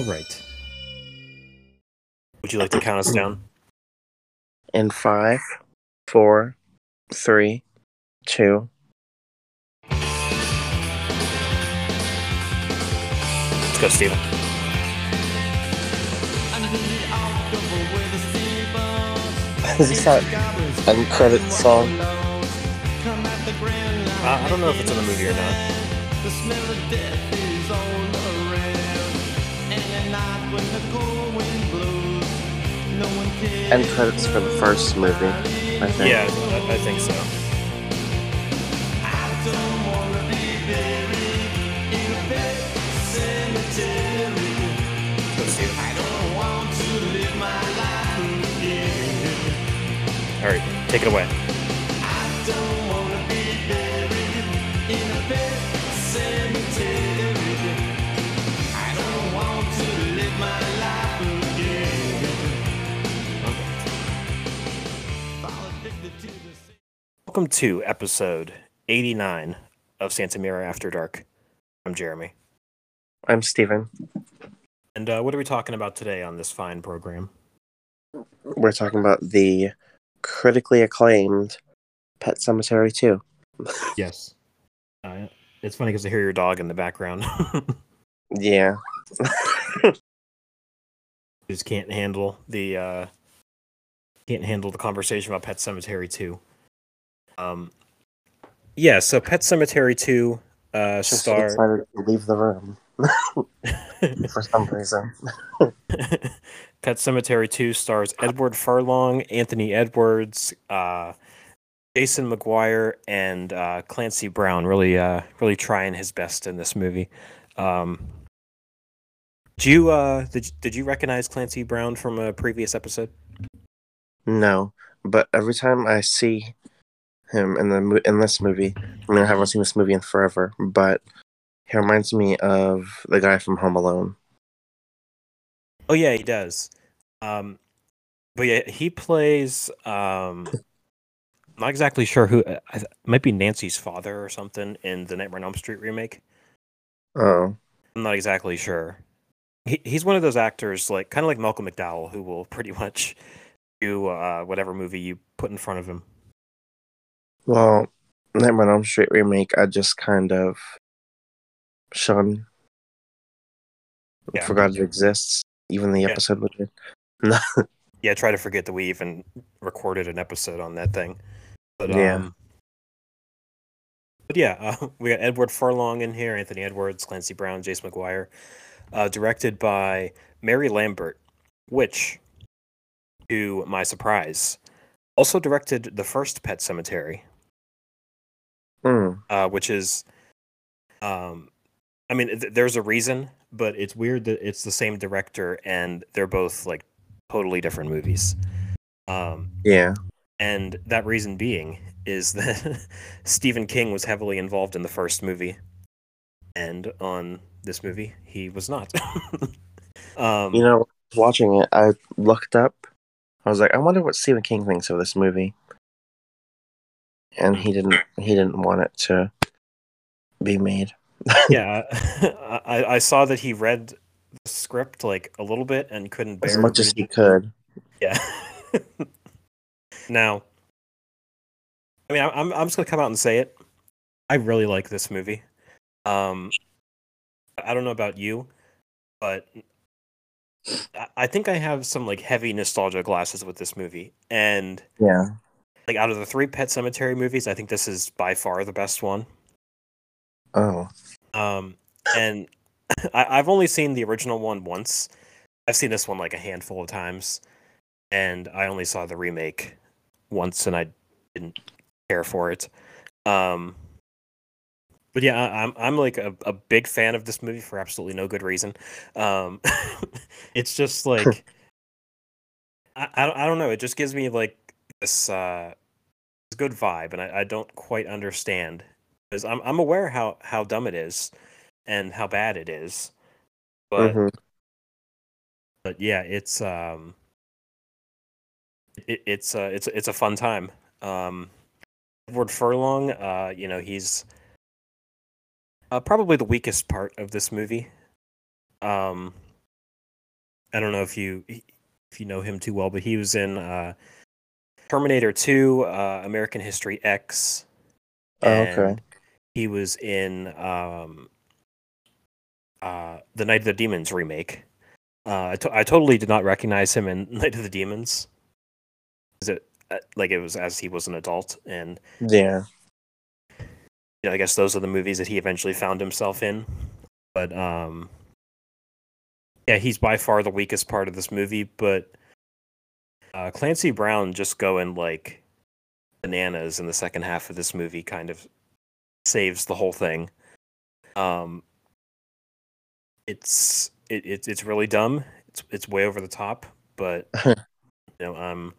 All right. Would you like to count us down? In five, four, three, two. Let's go, Steven. Is this that end credit song? Uh, I don't know if it's in the movie or not. End credits for the first movie, I think. Yeah, I, I think so. All right, take it away. Welcome to episode 89 of Santa Mira After Dark. I'm Jeremy. I'm Steven. And uh, what are we talking about today on this fine program? We're talking about the critically acclaimed Pet Sematary 2. Yes. Uh, it's funny because I hear your dog in the background. Yeah. just can't handle the uh, can't handle the conversation about Pet Sematary 2. Um, yeah, so Pet Sematary 2 uh, Just star excited to leave the room for some reason. Pet Sematary 2 stars Edward Furlong, Anthony Edwards, uh, Jason McGuire, and uh, Clancy Brown. Really, uh, really trying his best in this movie. Um, did you uh, did did you recognize Clancy Brown from a previous episode? No, but every time I see him in the in this movie, I mean, I haven't seen this movie in forever, but he reminds me of the guy from Home Alone. Oh yeah, he does. Um, but yeah, he plays. Um, not exactly sure who. I- might be Nancy's father or something in the Nightmare on Elm Street remake. Oh, I'm not exactly sure. He, he's one of those actors, like kind of like Malcolm McDowell, who will pretty much do uh, whatever movie you put in front of him. Well, Nightmare on Elm Street remake. I just kind of shun. Yeah. Forgot it exists. Even the Yeah. episode with it. Yeah, try to forget that we even recorded an episode on that thing. But Yeah. um, but yeah, uh, we got Edward Furlong in here, Anthony Edwards, Clancy Brown, Jace McGuire, uh, directed by Mary Lambert, which, to my surprise, also directed the first Pet Sematary, Hmm. uh, which is, um, I mean, th- there's a reason, but it's weird that it's the same director and they're both like totally different movies. Um, Yeah. and that reason being is that Stephen King was heavily involved in the first movie, and on this movie he was not. um, You know, watching it, I looked up. I was like, I wonder what Stephen King thinks of this movie. And he didn't. He didn't want it to be made. yeah, I, I saw that he read the script like a little bit and couldn't bear as much as he could. Yeah. now, I mean, I'm I'm just gonna come out and say it. I really like this movie. Um, I don't know about you, but I- I think I have some like heavy nostalgia glasses with this movie, and Yeah. Like out of the three Pet Sematary movies, I think this is by far the best one. Oh. Um, and I, I've only seen the original one once. I've seen this one like a handful of times, and I only saw the remake once, and I didn't care for it. Um, but yeah, I, I'm I'm like a, a big fan of this movie for absolutely no good reason. Um, it's just like I, I I don't know. It just gives me like this uh, good vibe, and I, I don't quite understand because I'm I'm aware how how dumb it is and how bad it is. but Mhm. but yeah, it's um, it, it's uh, it's it's a fun time. Um, Edward Furlong, uh, you know, he's uh, probably the weakest part of this movie. Um, I don't know if you if you know him too well, but he was in uh, Terminator Two, uh, American History X. Oh, okay. He was in um, uh, the Night of the Demons remake. Uh, I, to- I totally did not recognize him in Night of the Demons. Is it uh, like it was as he was an adult, and Yeah. you know, I guess those are the movies that he eventually found himself in. But um, yeah, he's by far the weakest part of this movie. But uh, Clancy Brown just going like bananas in the second half of this movie kind of saves the whole thing. Um, it's it, it's it's really dumb. It's it's way over the top, but you know I'm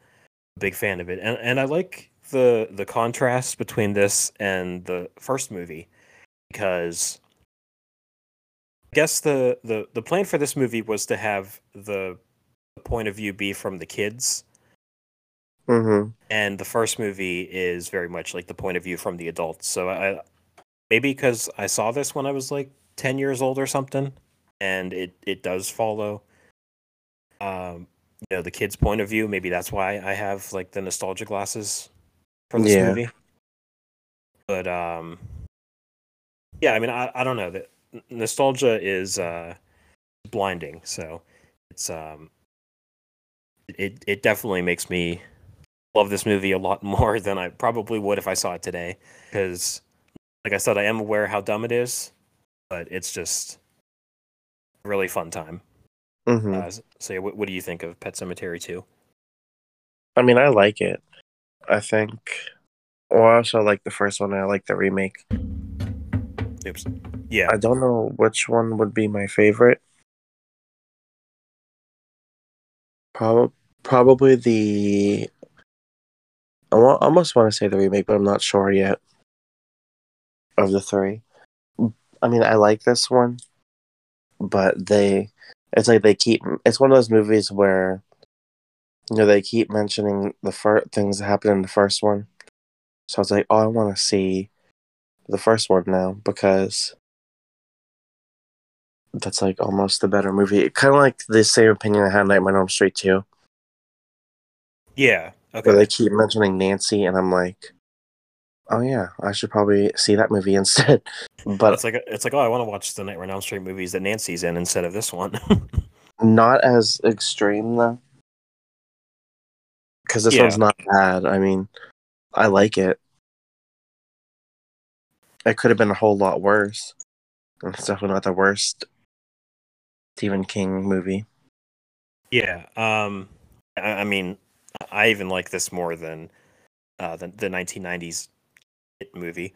a big fan of it, and and I like the the contrast between this and the first movie because I guess the the the plan for this movie was to have the point of view be from the kids hmm and the first movie is very much like the point of view from the adults. So I maybe because I saw this when I was like ten years old or something, and it it does follow, um, you know, the kids' point of view. Maybe that's why I have like the nostalgia glasses from this Yeah. movie. But um, yeah, I mean, I I don't know that nostalgia is uh blinding. So it's um, it it definitely makes me love this movie a lot more than I probably would if I saw it today. Because, like I said, I am aware how dumb it is, but it's just a really fun time. hmm Uh, so, what, what do you think of Pet Sematary 2? I mean, I like it. I think. Well, I also like the first one. I like the remake. Oops. Yeah. I don't know which one would be my favorite. Probably, probably the. I almost want to say the remake, but I'm not sure yet. Of the three, I mean, I like this one, but they, it's like they keep. It's one of those movies where, you know, they keep mentioning the fir- things that happened in the first one. So I was like, oh, I want to see the first one now because that's like almost the better movie. Kind of like the same opinion I had Nightmare on Elm Street too, Yeah. Okay. they keep mentioning Nancy, and I'm like, oh yeah, I should probably see that movie instead. But it's like it's like oh, I want to watch the Nightmare on Elm Street movies that Nancy's in instead of this one. not as extreme though, because this Yeah. one's not bad. I mean, I like it. It could have been a whole lot worse. It's definitely not the worst Stephen King movie. yeah. Um. I, I mean, I even like this more than uh, the the 1990s hit movie.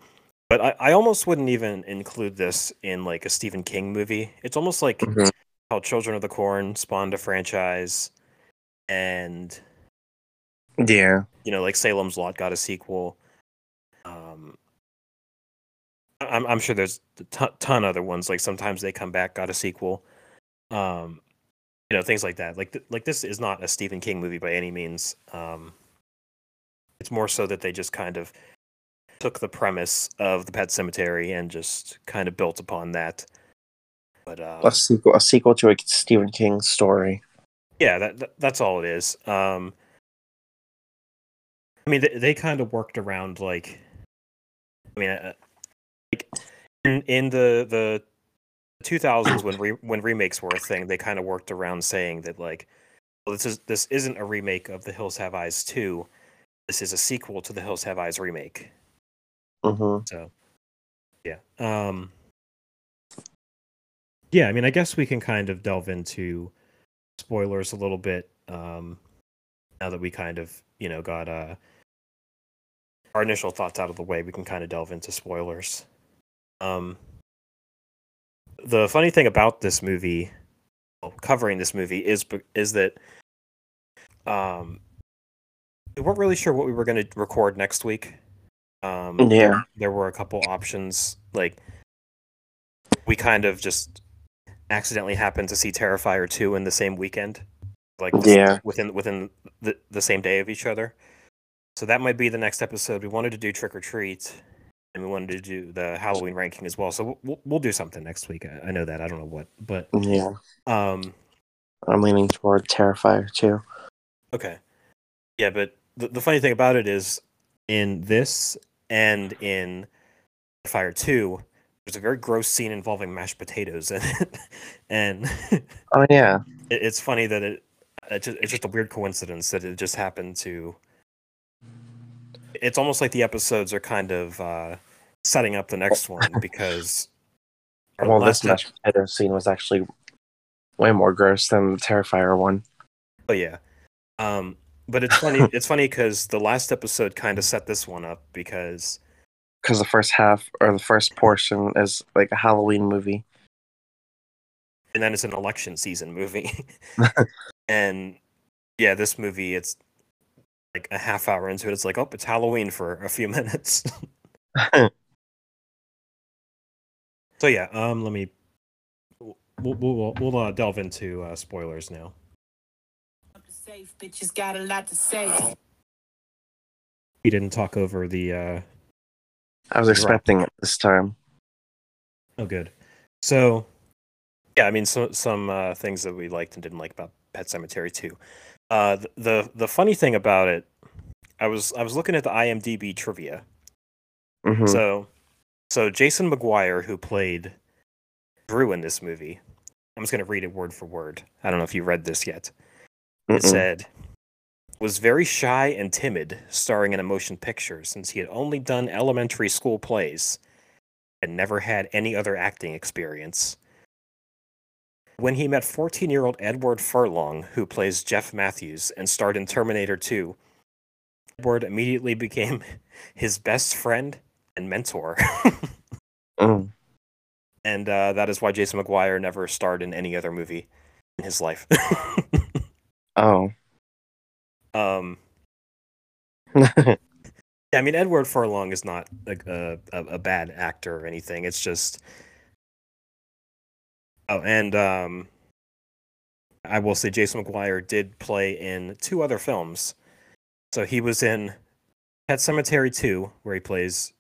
But I, I almost wouldn't even include this in like a Stephen King movie. It's almost like Mhm. how Children of the Corn spawned a franchise, and Yeah. you know, like Salem's Lot got a sequel. Um, I'm I'm sure there's a ton, ton other ones. Like sometimes they come back, got a sequel. Um, you know, things like that. Like th- like this is not a Stephen King movie by any means. Um, it's more so that they just kind of took the premise of the Pet Cemetery and just kind of built upon that. But um, a sequel, a sequel to a Stephen King story. yeah, that, that that's all it is. Um, I mean, they, they kind of worked around like, I mean, uh, like in, in the the 2000s when re, when remakes were a thing, they kind of worked around saying that like, well, this is this isn't a remake of The Hills Have Eyes 2. This is a sequel to The Hills Have Eyes remake. hmm So, yeah. Um, yeah, I mean, I guess we can kind of delve into spoilers a little bit um, now that we kind of, you know, got uh, our initial thoughts out of the way. We can kind of delve into spoilers. Um, the funny thing about this movie, covering this movie, is is that um, we weren't really sure what we were going to record next week. Um, Yeah. there, were a couple options. Like we kind of just accidentally happened to see Terrifier 2 in the same weekend. Like Yeah. within within the, the same day of each other. So that might be the next episode. We wanted to do Trick or Treat and we wanted to do the Halloween ranking as well. So we'll- we'll, do something next week. I, I know that. I don't know what, but Yeah. um I'm leaning toward Terrifier too. Okay. Yeah, but the, the funny thing about it is in this and in Fire 2, there's a very gross scene involving mashed potatoes in it. and Oh yeah. it's funny that it, it just, it's just a weird coincidence that it just happened to. It's almost like the episodes are kind of uh, setting up the next one because. Well, this scene was actually way more gross than the Terrifier one. Oh yeah. Um, but it's funny. it's funny because the last episode kind of set this one up because Because the first half or the first portion is like a Halloween movie. and then it's an election season movie. and yeah, this movie, it's like a half hour into it. It's like, oh, it's Halloween for a few minutes. So yeah, um, let me. We'll we'll, we'll uh, delve into uh, spoilers now. Safe bitches got a lot to say. We didn't talk over the. uh I was expecting it this time. Oh, good. So, yeah, I mean, so, some uh, things that we liked and didn't like about Pet Sematary 2. Uh, the, the the funny thing about it, I was I was looking at the IMDb trivia. hmm So, so Jason McGuire, who played Drew in this movie, I'm just gonna read it word for word. I don't know if you read this yet. It said, was very shy and timid, starring in a motion picture since he had only done elementary school plays and never had any other acting experience. When he met 14 year old Edward Furlong, who plays Jeff Matthews and starred in Terminator 2, Edward immediately became his best friend and mentor. Mm. and uh, that is why Jason McGuire never starred in any other movie in his life. Oh. um, I mean, Edward Furlong is not a, a, a bad actor or anything. It's just. Oh, and um, I will say Jason McGuire did play in two other films. So he was in Pet Sematary 2, where he plays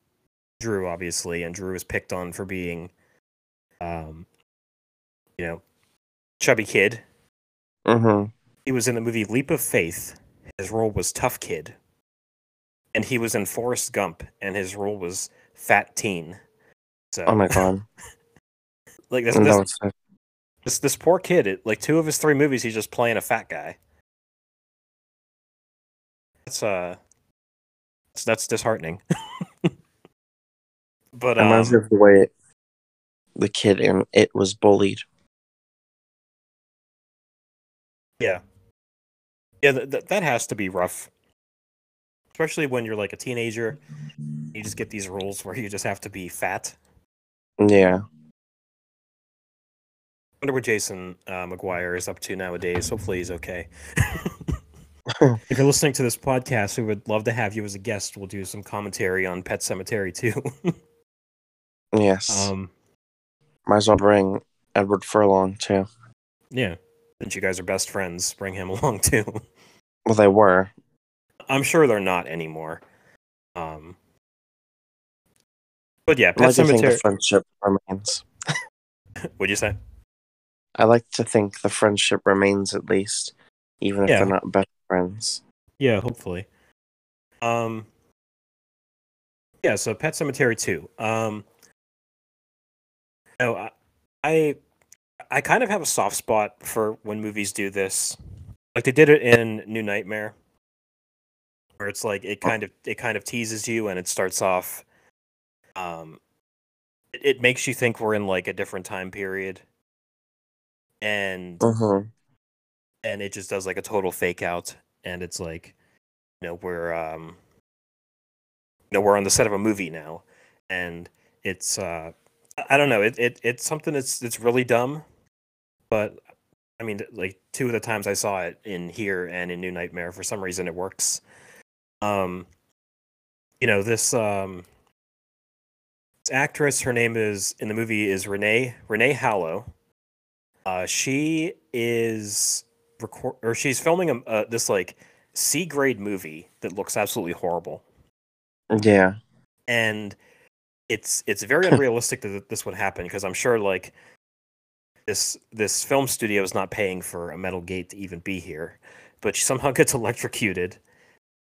Drew, obviously, and Drew was picked on for being, um, you know, chubby kid. hmm He was in the movie Leap of Faith. His role was Tough Kid. And he was in Forrest Gump, and his role was Fat Teen. So, Oh my god. like this, this, was this, this poor kid. It, like two of his three movies, he's just playing a fat guy. That's uh, that's, that's disheartening. but reminds me um, of the way it, the kid in it was bullied. yeah, yeah, th- th- that has to be rough, especially when you're like a teenager. You just get these rules where you just have to be fat. Yeah. I wonder what Jason uh, McGuire is up to nowadays. Hopefully, he's okay. if you're listening to this podcast, we would love to have you as a guest. We'll do some commentary on Pet Sematary too. Yes. um, Might as well bring Edward Furlong too. yeah, since you guys are best friends, bring him along too. Well, they were. I'm sure they're not anymore. Um, but yeah, Pet like Cemetery. the friendship remains. What'd you say? I like to think the friendship remains at least, even if Yeah. they're not best friends. Yeah, hopefully. Um Yeah, so Pet Sematary 2. Um no, I, I I kind of have a soft spot for when movies do this. Like they did it in New Nightmare where it's like it kind of it kind of teases you and it starts off um it, it makes you think we're in like a different time period. And Mm-hmm. and it just does like a total fake out and it's like you know we're um you know we're on the set of a movie now and it's uh I- don't know it, it it's something that's it's really dumb but i mean like two of the times i saw it in here and in new nightmare for some reason it works. Um you know this um this actress her name is in the movie is renee renee hallow. Uh, she is record or she's filming a, uh, this like C grade movie that looks absolutely horrible, Yeah. and it's it's very unrealistic that this would happen because I'm sure like this this film studio is not paying for a metal gate to even be here, but she somehow gets electrocuted,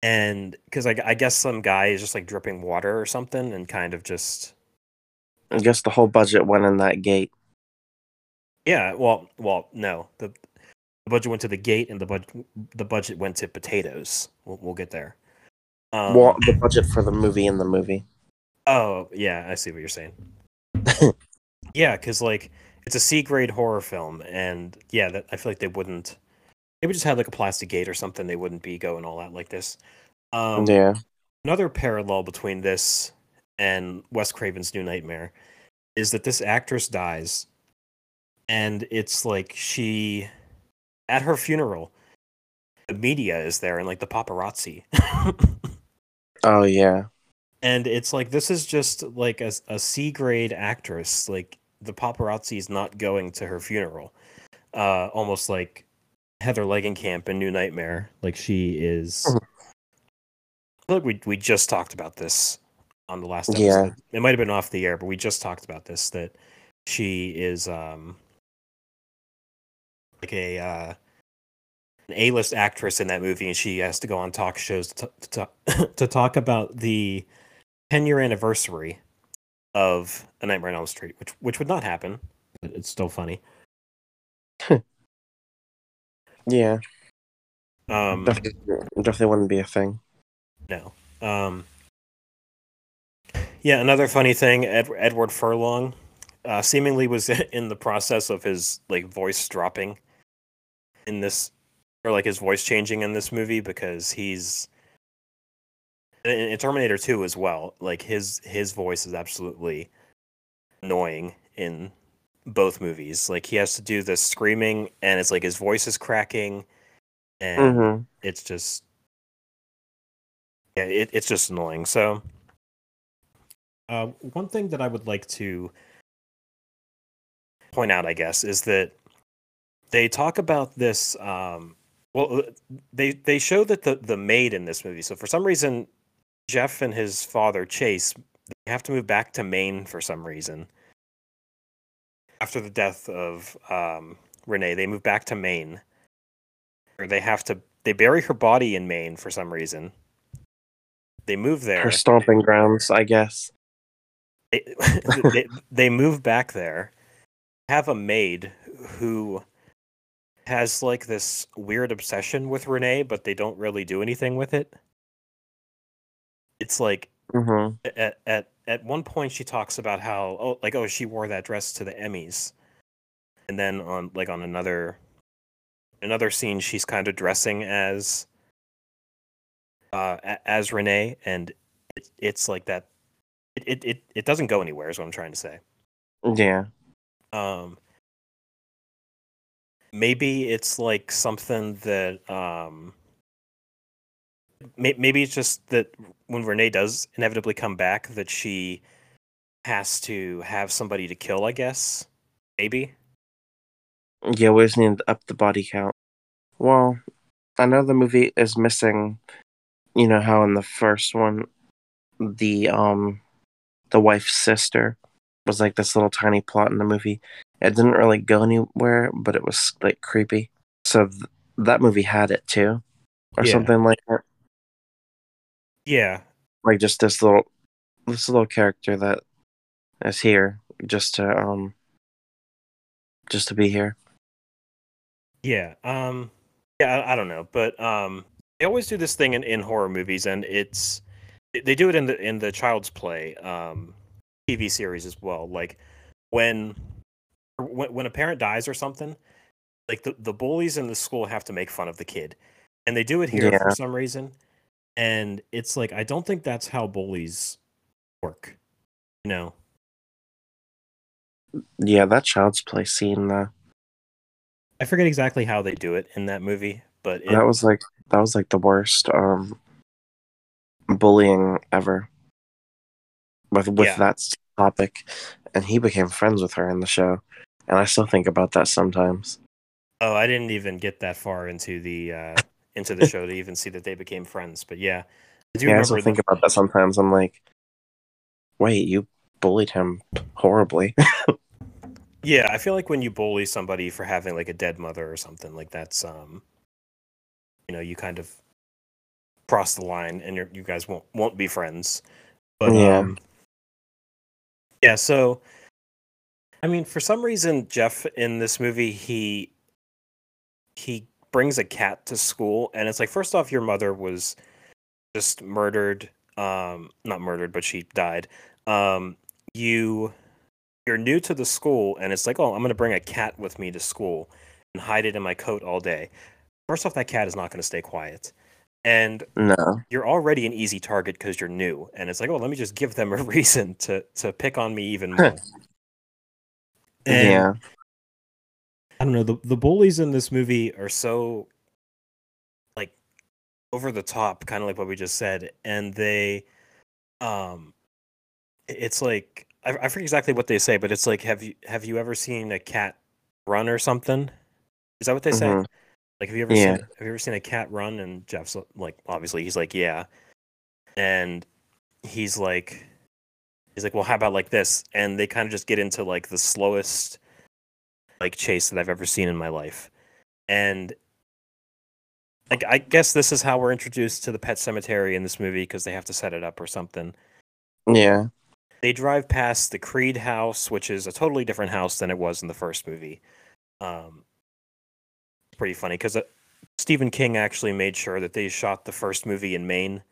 and because I, I guess some guy is just like dripping water or something and kind of just I guess the whole budget went in that gate. Yeah, well, well, no. The, the budget went to the gate, and the budget the budget went to potatoes. We'll, we'll get there. Um, well, the budget for the movie in the movie. Oh, yeah, I see what you're saying. yeah, because like it's a C grade horror film, and yeah, that I feel like they wouldn't. Maybe just have like a plastic gate or something. They wouldn't be going all out like this. Um, yeah. another parallel between this and Wes Craven's New Nightmare is that this actress dies, and it's like she, at her funeral, the media is there and like the paparazzi, Oh yeah. And it's like this is just like a, a C grade actress. Like the paparazzi is not going to her funeral, uh, almost like Heather Langenkamp in New Nightmare. Like she is. Mhm. I feel like we we just talked about this on the last episode. Yeah. It might have been off the air, but we just talked about this that she is um like a uh an A-list actress in that movie, and she has to go on talk shows to, t- to to talk about the 10 year anniversary of A Nightmare on Elm Street, which which would not happen. But it's still funny. Yeah. Um, Definitely, definitely wouldn't be a thing. No. Um, yeah, another funny thing, Ed, Edward Furlong uh, seemingly was in the process of his like voice dropping in this, or like his voice changing in this movie because he's in, in Terminator Two as well. Like his his voice is absolutely annoying in both movies. Like he has to do this screaming, and it's like his voice is cracking, and hmm it's just yeah it, it's just annoying so uh, one thing that i would like to point out i guess is that they talk about this um well they they show that the the maid in this movie so for some reason jeff and his father chase they have to move back to maine for some reason after the death of um renee they move back to maine or they have to they bury her body in Maine for some reason. They move there. Her stomping grounds, I guess. They, they, they move back there. Have a maid who has like this weird obsession with Renee, but they don't really do anything with it. It's like hmm at at at one point she talks about how oh like oh she wore that dress to the Emmys, and then on like on another another scene she's kind of dressing as uh as Renee, and it, it's like that. It, it it it doesn't go anywhere. Is what I'm trying to say. Yeah. Um, maybe it's like something that um. May- Maybe it's just that when Renee does inevitably come back, that she has to have somebody to kill. I guess maybe. Yeah, we just need to up the body count. Well, I know the movie is missing. You know how in the first one, the um, the wife's sister was like this little tiny plot in the movie. It didn't really go anywhere, but it was like creepy. So th- that movie had it too, or Yeah. something like that. Yeah, Like just this little, this little character that is here just to um, just to be here. Yeah. Um yeah, I, I don't know, but um they always do this thing in, in horror movies and it's they- do it in the in the Child's Play um TV series as well. Like when when, when a parent dies or something, like the, the bullies in the school have to make fun of the kid. And they do it here Yeah. for some reason. And it's like I don't think that's how bullies work. You know. Yeah, that child's play scene. Uh, I forget exactly how they do it in that movie, but it, that was like that was like the worst um bullying ever with with Yeah. that topic and he became friends with her in the show and I still think about that sometimes. Oh, I didn't even get that far into the uh, into the show to even see that they became friends. But yeah, I do Yeah, I the- think about that sometimes. I'm like, wait, you bullied him horribly. yeah, I feel like when you bully somebody for having like a dead mother or something, like that's um, you know, you kind of cross the line, and you're, you guys won't won't be friends. But Yeah. um, yeah. So, I mean, for some reason, Jeff in this movie, he he brings a cat to school, and it's like, first off, your mother was just murdered. Um, not murdered, but she died. Um, you you're new to the school and it's like, oh, I'm going to bring a cat with me to school and hide it in my coat all day. First off, that cat is not going to stay quiet. And no. you're already an easy target because you're new. And it's like, oh, let me just give them a reason to, to pick on me even more. And yeah. I don't know. The, the bullies in this movie are so like over the top, kind of like what we just said. And they, um, it's like, I, I forget exactly what they say, but it's like, have you have you ever seen a cat run or something? Is that what they say? Mhm. Like, have you ever Yeah. seen have you ever seen a cat run? And Jeff's like, obviously, he's like, yeah, and he's like, he's like, well, how about like this? And they kind of just get into like the slowest like chase that I've ever seen in my life, and like I guess this is how we're introduced to the pet cemetery in this movie because they have to set it up or something Yeah. they drive past the Creed house, which is a totally different house than it was in the first movie. Um, it's pretty funny because uh, Stephen King actually made sure that they shot the first movie in Maine,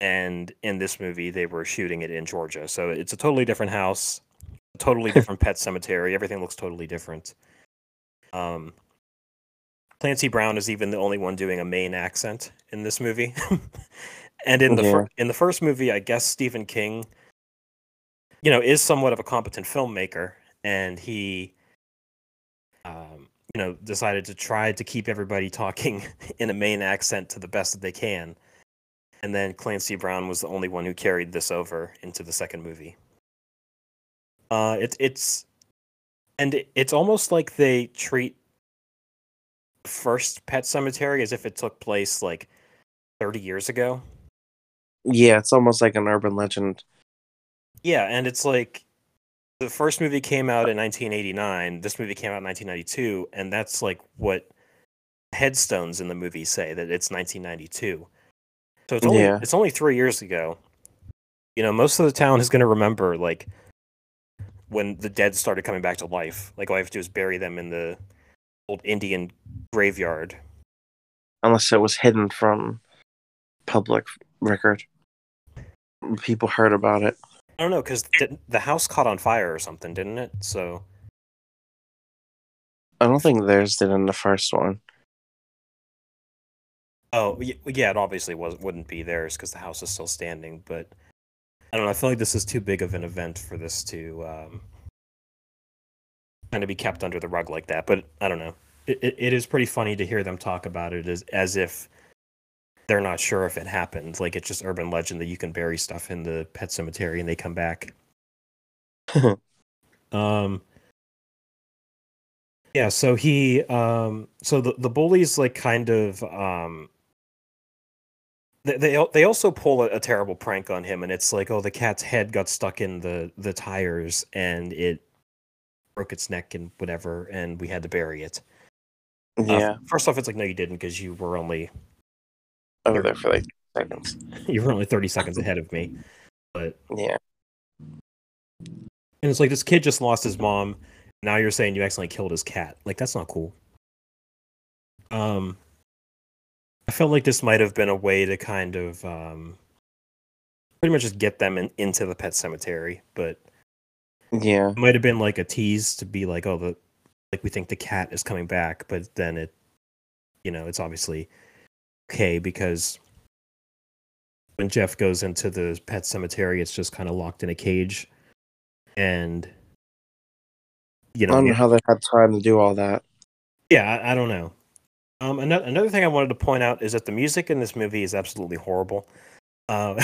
and in this movie they were shooting it in Georgia. So it's a totally different house, totally different pet cemetery. Everything looks totally different. Um, Clancy Brown is even the only one doing a Maine accent in this movie. and in the Yeah. fir- in the first movie, I guess Stephen King you know, is somewhat of a competent filmmaker, and he, um, you know, decided to try to keep everybody talking in a Maine accent to the best that they can. And then Clancy Brown was the only one who carried this over into the second movie. Uh, it's it's, and it, it's almost like they treat first Pet Sematary as if it took place like thirty years ago. Yeah, it's almost like an urban legend. Yeah, and it's like the first movie came out in 1989. This movie came out in 1992, and that's like what headstones in the movie say that it's 1992. So it's only Yeah. it's only three years ago. You know, most of the town is going to remember like when the dead started coming back to life. Like all I have to do is bury them in the old Indian graveyard. Unless it was hidden from public record. People heard about it. I don't know because the house caught on fire or something, didn't it? So I don't think theirs did in the first one. Oh yeah, it obviously was wouldn't be theirs because the house is still standing. But I don't know. I feel like this is too big of an event for this to um, kind of be kept under the rug like that. But I don't know. It, it, it is pretty funny to hear them talk about it as as if they're not sure if it happened. Like it's just urban legend that you can bury stuff in the pet cemetery and they come back. um. Yeah, so he um so the the bullies like kind of um they they, also pull a, a terrible prank on him and it's like oh the cat's head got stuck in the the tires and it broke its neck and whatever and we had to bury it. Uh, yeah, first off it's like no you didn't because you were only over there for like seconds. you were only 30 seconds ahead of me. But Yeah, and it's like this kid just lost his mom. Now you're saying you accidentally killed his cat. Like that's not cool. Um, I felt like this might have been a way to kind of um, pretty much just get them in, into the pet cemetery, but yeah, it might have been like a tease to be like, oh, the like we think the cat is coming back, but then it, you know, it's obviously okay because when Jeff goes into the pet cemetery, it's just kind of locked in a cage, and you know, I don't know how they had time to do all that. yeah, I, I don't know. Um, another another thing I wanted to point out is that the music in this movie is absolutely horrible. Uh,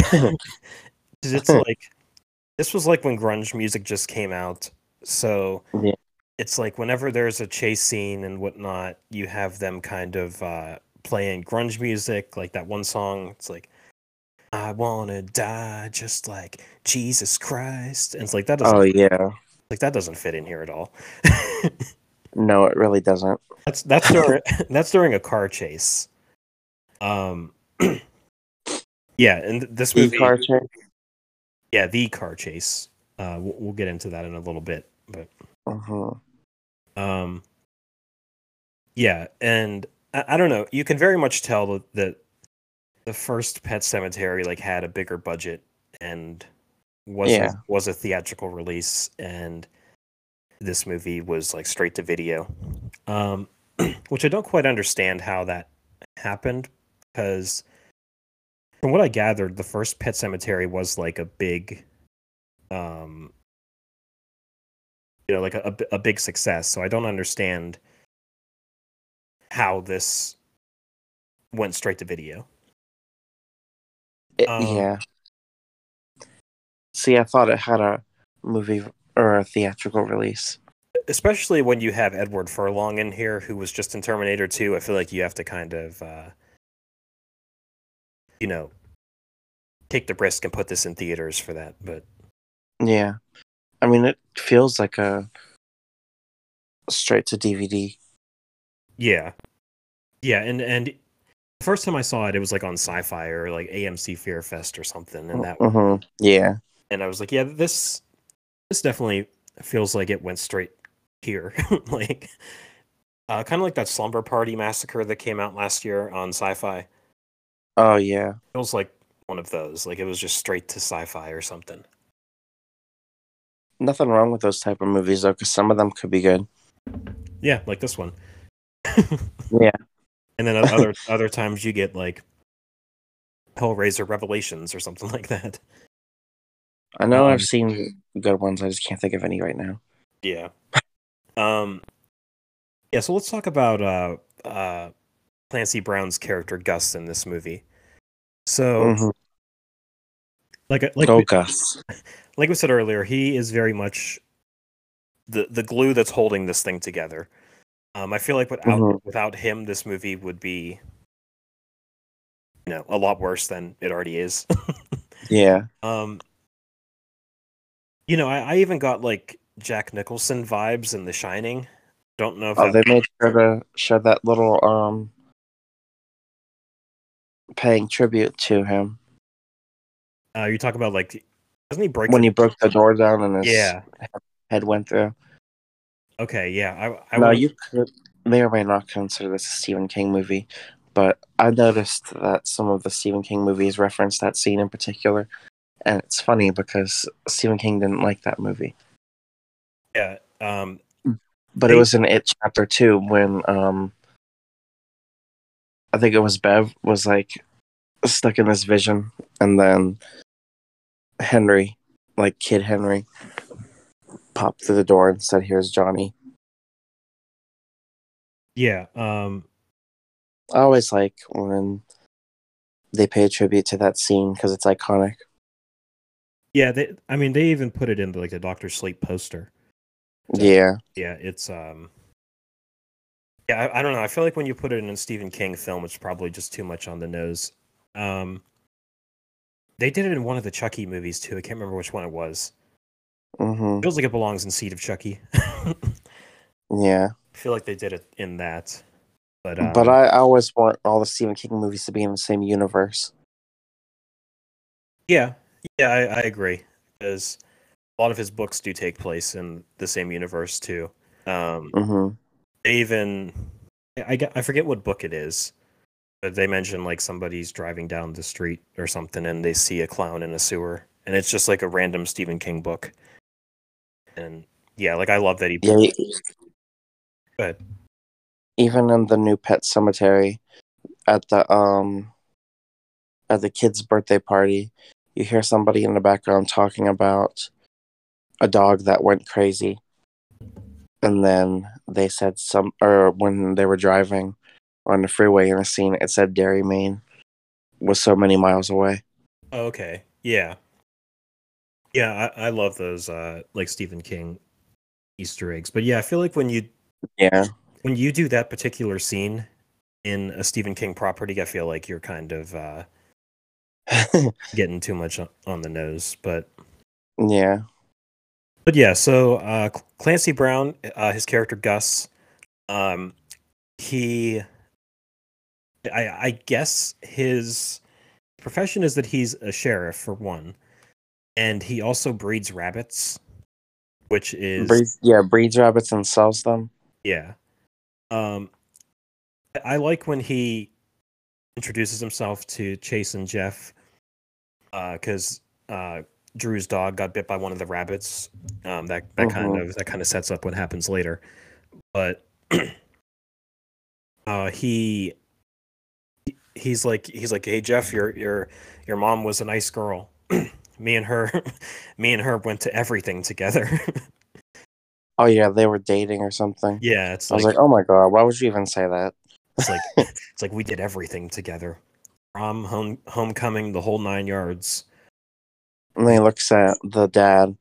it's like this was like when grunge music just came out, so Yeah. it's like whenever there's a chase scene and whatnot, you have them kind of uh, playing grunge music, like that one song. It's like, I wanna die just like Jesus Christ, and it's like that doesn't Oh yeah. like that doesn't fit in here at all. No, it really doesn't. that's that's during that's during a car chase. Um, yeah, and th- this The movie, car chase. yeah, the car chase. Uh, we'll, we'll get into that in a little bit, but Mhm. Um, yeah, and I, I don't know. You can very much tell that, that the first Pet Sematary like had a bigger budget and was Yeah. a, was a theatrical release, and this movie was like straight to video. Um, which I don't quite understand how that happened because from what I gathered, the first Pet Sematary was like a big, um, you know, like a, a big success. So I don't understand how this went straight to video. It- Um, yeah. See, I thought it had a movie or a theatrical release. Especially when you have Edward Furlong in here, who was just in Terminator 2. I feel like you have to kind of, uh, you know, take the risk and put this in theaters for that. But Yeah. I mean, it feels like a straight to DVD. yeah, yeah, and and the first time I saw it, it was like on Sci-Fi or like AMC Fear Fest or something, and that Mhm. Yeah. and I was like, yeah, this this definitely feels like it went straight here, like uh, kind of like that Slumber Party Massacre that came out last year on Sci-Fi. Oh yeah. feels like one of those. Like it was just straight to sci-fi or something. Nothing wrong with those type of movies though, because some of them could be good. Yeah, like this one. Yeah. And then other other times you get like Hellraiser Revelations or something like that. I know Um, I've seen good ones. I just can't think of any right now. Yeah. Um Yeah, so let's talk about uh uh Clancy Brown's character Gus in this movie. So Mhm. like like Go we- Gus. like we said earlier, he is very much the the glue that's holding this thing together. Um, I feel like without Mhm. without him, this movie would be, you know, a lot worse than it already is. Yeah. um, you know, I, I even got like Jack Nicholson vibes in The Shining. Don't know if Oh, they made sure to show that little um paying tribute to him uh, you talk about like, doesn't he break? when the- he broke the door down and his yeah. head went through. Okay. Yeah. I. I now would- you could may or may not consider this a Stephen King movie, but I noticed that some of the Stephen King movies reference that scene in particular, and it's funny because Stephen King didn't like that movie. Yeah. Um. But They- it was in It Chapter Two when um I think it was Bev was like stuck in this vision, and then Henry, like Kid Henry, popped through the door and said, "Here's Johnny." Yeah. Um. I always like when they pay tribute to that scene because it's iconic. Yeah. They. I mean, they even put it in like the Doctor Sleep poster. Yeah, yeah it's um yeah I, I don't know i feel like when you put it in a stephen king film it's probably just too much on the nose um they did it in one of the chucky movies too i can't remember which one it was hmm feels like it belongs in seed of chucky i yeah. feel like they did it in that but um, but I, I always want all the Stephen King movies to be in the same universe. yeah yeah i, I agree because a lot of his books do take place in the same universe too um hmm they even I, I forget what book it is but they mention like somebody's driving down the street or something and they see a clown in a sewer and it's just like a random stephen king book and yeah like i love that he Yeah. Go ahead. Even in the new Pet Sematary, at the um, at the kid's birthday party, you hear somebody in the background talking about a dog that went crazy, and then they said some, or when they were driving on the freeway in a scene, it said Derry Maine was so many miles away. Okay yeah yeah I, I love those uh like stephen king Easter eggs. But yeah, I feel like when you Yeah. when you do that particular scene in a Stephen King property, I feel like you're kind of uh, getting too much on- the nose. But yeah. but yeah, so uh, Clancy Brown, uh, his character Gus, um, he, I, I guess his profession is that he's a sheriff for one, and he also breeds rabbits, which is Breeds, yeah, breeds rabbits and sells them. Yeah. Um I like when he introduces himself to Chase and Jeff uh cuz uh Drew's dog got bit by one of the rabbits. Um that that kind Mhm. of that kind of sets up what happens later. But uh he he's like he's like, "Hey Jeff, your your your mom was a nice girl. me and her me and her went to everything together." Oh yeah, they were dating or something. yeah, it's I was like, oh my god, why would you even say that? It's like it's like we did everything together. Prom, home, homecoming, the whole nine yards. And then he looks at the dad.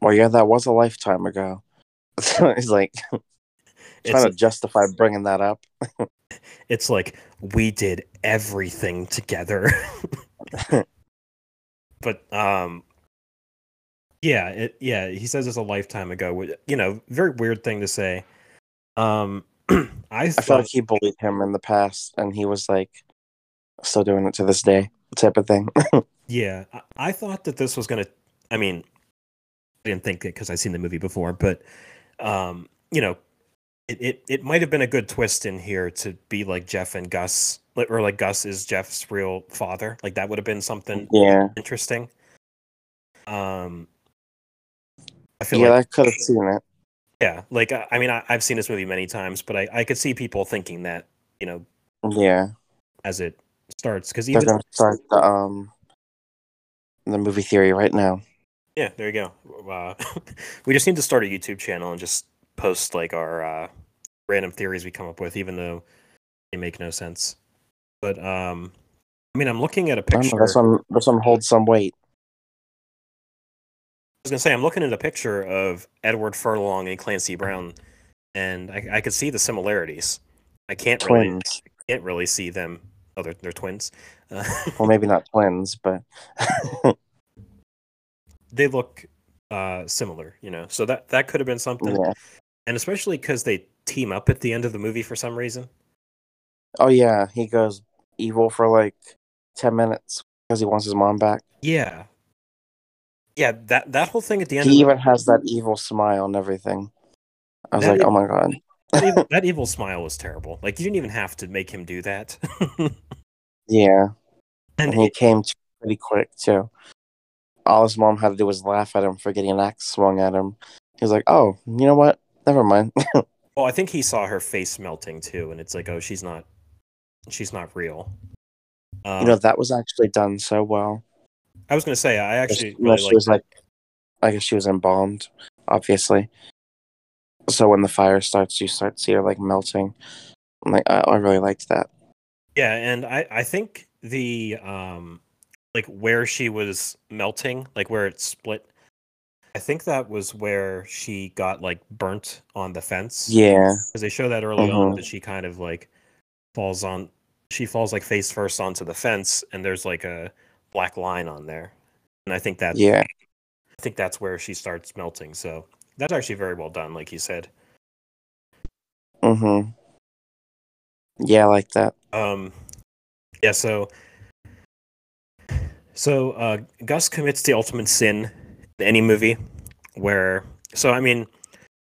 Well, yeah, that was a lifetime ago. So he's like It's trying to justify bringing that up. it's like we did everything together. but um, yeah, it yeah. He says it's a lifetime ago. You know, very weird thing to say. Um, I I felt like he bullied him in the past, and he was like still doing it to this day, type of thing. Yeah, I, I thought that this was gonna. I mean, I didn't think it because I've seen the movie before, but um, you know, it, it it might have been a good twist in here to be like Jeff and Gus, or like Gus is Jeff's real father. Like that would have been something yeah, interesting. Um, I feel yeah, like I could have seen it. Yeah, like I, I mean, I, I've seen this movie many times, but I I could see people thinking that you know Yeah, as it starts because even gonna start the um the movie theory right now. Yeah, there you go. Uh, we just need to start a YouTube channel and just post like our uh, random theories we come up with, even though they make no sense. But um, I mean, I'm looking at a don't know, picture. this one, this one holds some weight. I was gonna say I'm looking at a picture of Edward Furlong and Clancy Brown, and I, I could see the similarities. I can't really Twins. can't really see them. Oh, they're, they're twins. Uh, Well, maybe not twins, but they look uh, similar, you know. So that that could have been something, yeah. and especially because they team up at the end of the movie for some reason. Oh yeah, he goes evil for like ten minutes because he wants his mom back. Yeah. Yeah, that that whole thing at the end. He even has that evil smile and everything. I was That like, is- oh my god. that, evil, that evil smile was terrible. Like you didn't even have to make him do that. Yeah, and and he it- came pretty quick too. All his mom had to do was laugh at him for getting an axe swung at him. He was like, "Oh, you know what? Never mind." well, I think he saw her face melting too, and it's like, oh, she's not, she's not real. Um, you know that was actually done so well. I was gonna say I actually know, really she was it. like, I guess she was embalmed, obviously. So when the fire starts, you start to see her like melting. I'm like, I, I really liked that. Yeah, and I I think the um like where she was melting, like where it split. I think that was where she got like burnt on the fence. Yeah, because they show that early on Mhm. that she kind of like falls on she falls like face first onto the fence and there's like a black line on there. And i think that's yeah, i think that's where she starts melting. So that's actually very well done like you said. Mm-hmm. Yeah, I like that. um yeah so so uh gus commits the ultimate sin in any movie where so i mean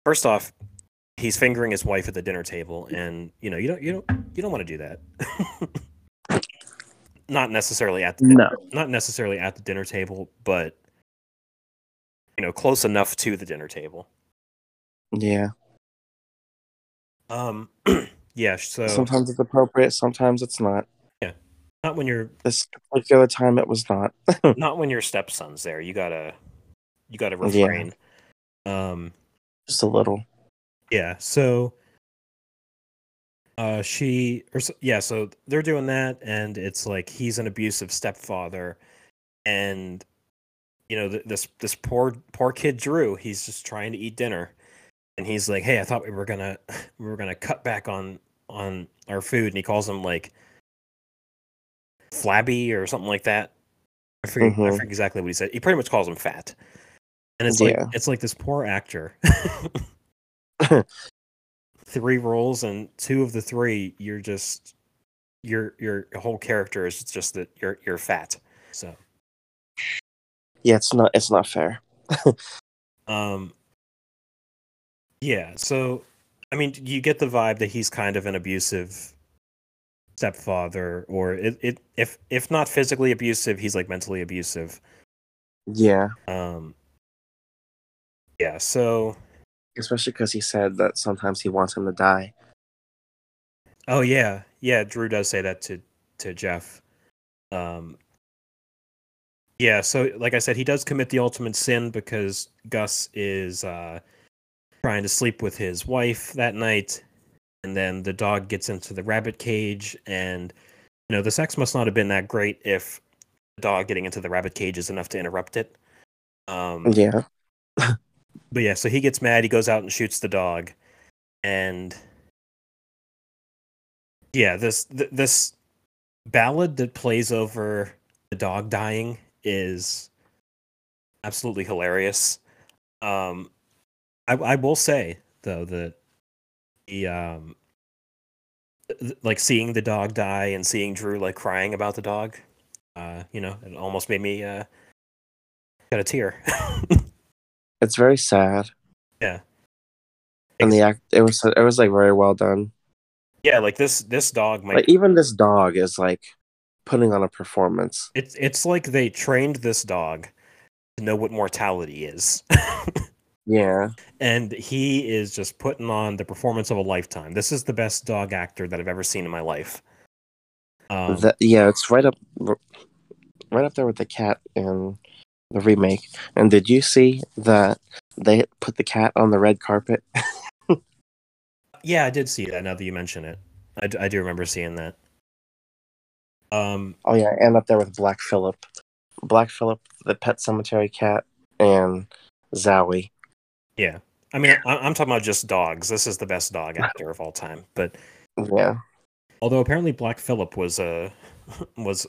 first off he's fingering his wife at the dinner table and you know you don't you don't you don't want to do that not necessarily at the dinner, No. not necessarily at the dinner table but you know close enough to the dinner table Yeah, um yeah so sometimes it's appropriate, sometimes it's not. Yeah. Not when you're This particular time, it was not. not when your stepson's there you gotta you gotta Yeah. refrain um Just a little. Yeah. So, uh, she or so, yeah. So they're doing that, and it's like he's an abusive stepfather, and you know, th- this this poor poor kid Drew, he's just trying to eat dinner, and he's like, "Hey, I thought we were gonna we were gonna cut back on on our food," and he calls him like flabby or something like that. I forget, I Mhm. forget exactly what he said. He pretty much calls him fat, and it's like it's like this poor actor. three roles, and two of the three, you're just your your whole character is just that you're you're fat. So, Yeah, it's not it's not fair. um, yeah. So, I mean, you get the vibe that he's kind of an abusive stepfather, or it, it if if not physically abusive, he's like mentally abusive. Yeah, Um, yeah. So, especially because he said that sometimes he wants him to die. Oh yeah, yeah. Drew does say that to to Jeff. Um, yeah. So, like I said, he does commit the ultimate sin because Gus is uh, trying to sleep with his wife that night, and then the dog gets into the rabbit cage, and you know the sex must not have been that great if the dog getting into the rabbit cage is enough to interrupt it. Um, Yeah, but yeah, so he gets mad. He goes out and shoots the dog, and yeah, this th- this ballad that plays over the dog dying is absolutely hilarious. Um, I I will say though that the um th- like seeing the dog die and seeing Drew like crying about the dog, uh, you know, it almost made me uh got a tear. it's very sad, yeah. and the act it was it was like very well done. Yeah, like this this dog might Like even this dog is like putting on a performance. it's it's like they trained this dog to know what mortality is. Yeah, and he is just putting on the performance of a lifetime. This is the best dog actor that I've ever seen in my life. Um, that yeah, it's right up right up there with the cat in the remake. And did you see that they put the cat on the red carpet? yeah, I did see that. Now that you mention it, I, d- I do remember seeing that. Um, Oh yeah, and up there with Black Phillip, Black Phillip, the Pet Sematary cat, and Zowie. yeah. I mean, I, I'm talking about just dogs. This is the best dog actor of all time. But Yeah, although apparently Black Phillip was uh, was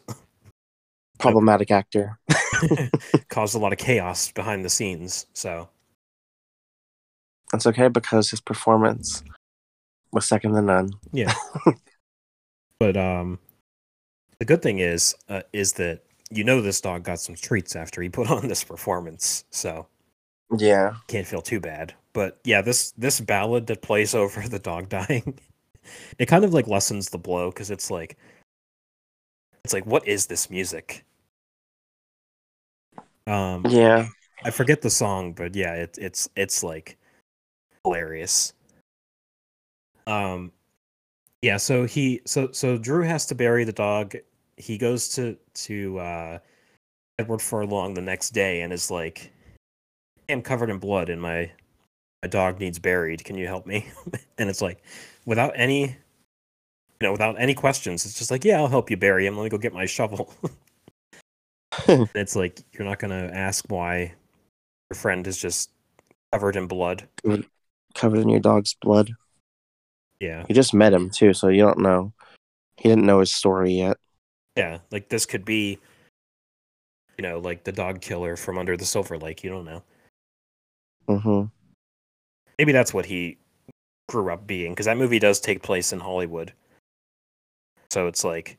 problematic actor. caused a lot of chaos behind the scenes. So It's okay because his performance was second to none. Yeah. but um the good thing is uh, is that you know this dog got some treats after he put on this performance. So Yeah, can't feel too bad. But yeah, this this ballad that plays over the dog dying, it kind of like lessens the blow because it's like it's like what is this music? Um yeah. I forget the song, but yeah, it, it's it's like hilarious. Um, yeah. So he so so Drew has to bury the dog. He goes to to uh, Edward Furlong the next day and is like, "I'm covered in blood, and my my dog needs buried. Can you help me?" and it's like, without any, you know, without any questions, it's just like, "Yeah, I'll help you bury him. Let me go get my shovel." It's like you're not gonna ask why your friend is just covered in blood. Covered in your dog's blood. Yeah, You just met him too, so you don't know. He didn't know his story yet. yeah. Like this could be, you know, like the dog killer from under the Silver Lake. You don't know. hmm Maybe that's what he grew up being, because that movie does take place in Hollywood. So it's like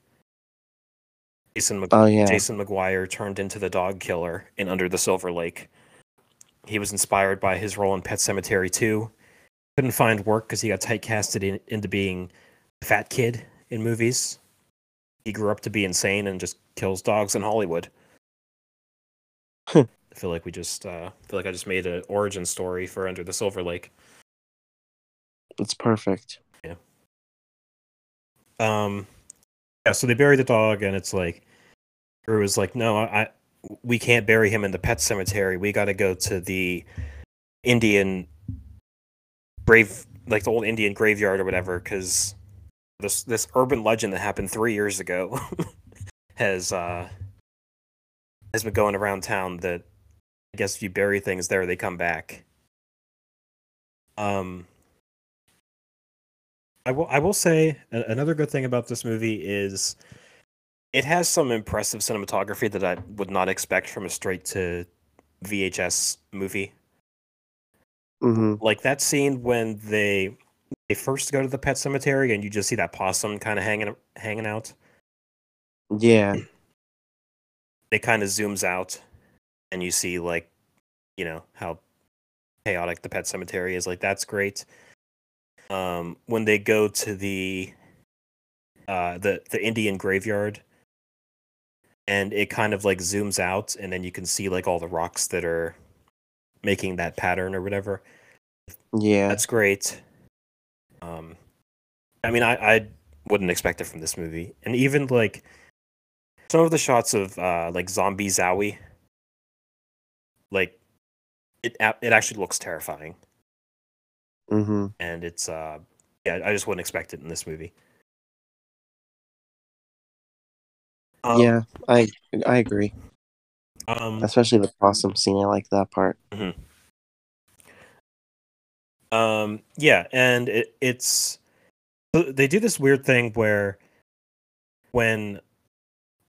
Jason Mc- Oh yeah. Jason McGuire turned into the dog killer in Under the Silver Lake. He was inspired by his role in Pet Sematary 2. Couldn't find work because he got typecasted in, into being a fat kid in movies. He grew up to be insane and just kills dogs in Hollywood. I feel like we just uh, feel like I just made an origin story for Under the Silver Lake. It's perfect. Yeah. Um, yeah, so they bury the dog, and it's like Drew is like, "No, I, we can't bury him in the pet cemetery. We got to go to the Indian grave, like the old Indian graveyard or whatever, because this this urban legend that happened three years ago has uh has been going around town that I guess if you bury things there, they come back. Um, I will I will say another good thing about this movie is it has some impressive cinematography that I would not expect from a straight to VHS movie. hmm Like that scene when they they first go to the pet cemetery and you just see that possum kind of hanging hanging out. Yeah. It kind of zooms out and you see like you know how chaotic the pet cemetery is like that's great um when they go to the uh the the indian graveyard and it kind of like zooms out and then you can see like all the rocks that are making that pattern or whatever. Yeah. that's great. Um i mean i i wouldn't expect it from this movie. And even like some of the shots of uh like zombie zowie like it it actually looks terrifying hmm and it's uh yeah i just wouldn't expect it in this movie um, yeah. I I agree. um Especially the possum scene. I like that part. Um, yeah, and it, it's they do this weird thing where when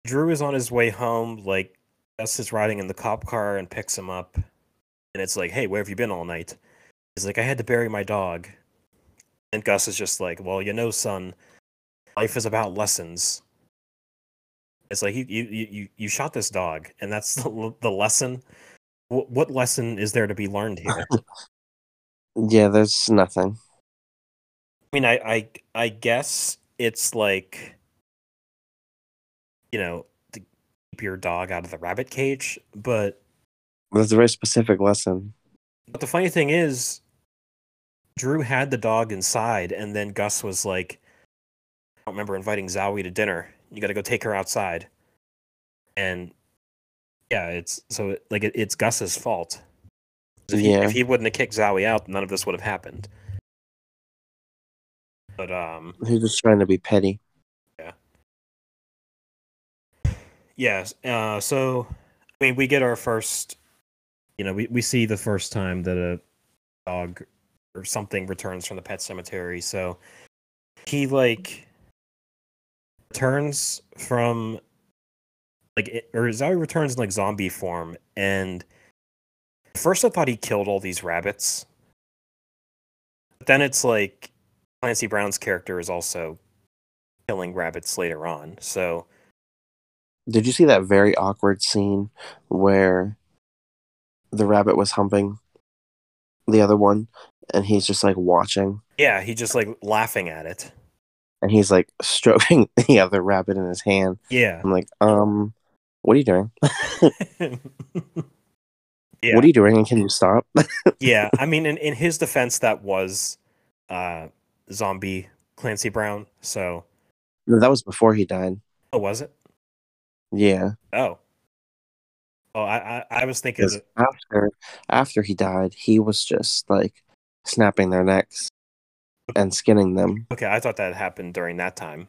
Drew is on his way home, like Gus is riding in the cop car and picks him up, and it's like, "Hey, where have you been all night?" He's like, "I had to bury my dog," and Gus is just like, "Well, you know, son, life is about lessons." It's like you you you you- shot this dog, and that's the, the lesson. What, what lesson is there to be learned here? Yeah. There's nothing. I mean, I, I, I guess it's like, you know, to keep your dog out of the rabbit cage. But, That's a very specific lesson. but the funny thing is, Drew had the dog inside, and then Gus was like, I don't remember inviting Zowie to dinner. You got to go take her outside. And yeah, it's so like it, it's Gus's fault. If he, Yeah. if he wouldn't have kicked Zowie out, none of this would have happened. But um, He's just trying to be petty. Yeah. Yes. Uh, so, I mean, we get our first, you know, we, we see the first time that a dog or something returns from the pet cemetery. So he, like, returns from, like, or Zowie returns in, like, zombie form. And first I thought he killed all these rabbits. But then it's like Clancy Brown's character is also killing rabbits later on. So. Did you see that very awkward scene where the rabbit was humping the other one and he's just like watching Yeah, he just like laughing at it. and he's like stroking the other rabbit in his hand. Yeah. I'm like, um, what are you doing? yeah. What are you doing? And can you stop? yeah. I mean, in, in his defense, that was uh, zombie Clancy Brown. So, No, that was before he died. oh, was it? Yeah, Oh. Oh, I I, I was thinking. 'cause after after he died, he was just like snapping their necks and skinning them. Okay, I thought that happened during that time.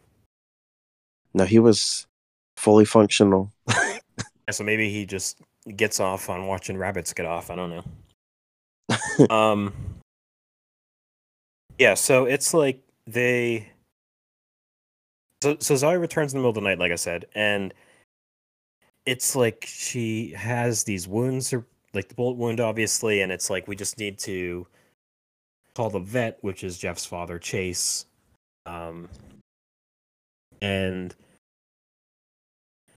No, he was fully functional. Yeah, So maybe he just gets off on watching rabbits get off. I don't know. um. Yeah. So it's like they. So so Zowie returns in the middle of the night, like I said, and it's like she has these wounds, or like the bullet wound, obviously, and it's like we just need to call the vet, which is Jeff's father, Chase, um, and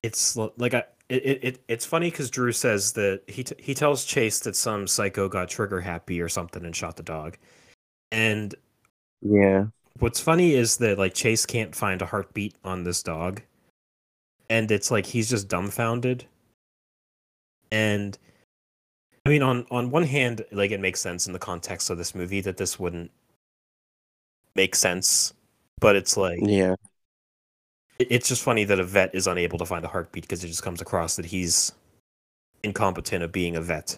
it's like I. It, it, it it's funny because Drew says that he t- he tells Chase that some psycho got trigger happy or something and shot the dog, and yeah, what's funny is that like Chase can't find a heartbeat on this dog. And it's like he's just dumbfounded. And I mean on on one hand, like it makes sense in the context of this movie that this wouldn't make sense. But it's like yeah, it- it's just funny that a vet is unable to find a heartbeat because it just comes across that he's incompetent of being a vet.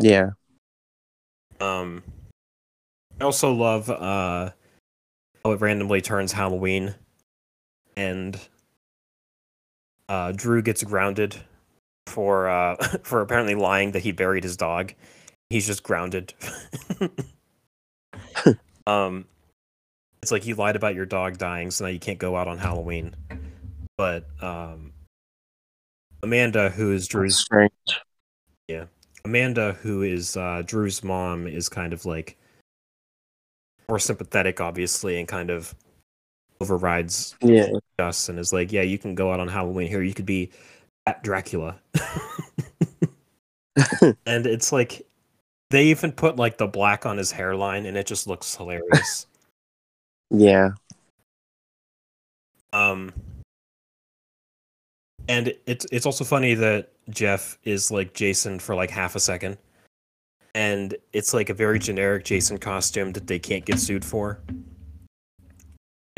yeah. Um, I also love uh, how it randomly turns Halloween, and uh, Drew gets grounded for uh for apparently lying that he buried his dog. He's just grounded. um it's like you lied about your dog dying, so now you can't go out on Halloween. But um Amanda, who is Drew's strange. Yeah. Amanda, who is uh, Drew's mom, is kind of like more sympathetic, obviously, and kind of overrides Yeah. Gus and is like, "Yeah, you can go out on Halloween here. You could be at Dracula." and it's like they even put like the black on his hairline, and it just looks hilarious. Yeah. Um, and it's it's also funny that Jeff is like Jason for like half a second, and it's like a very generic Jason costume that they can't get sued for.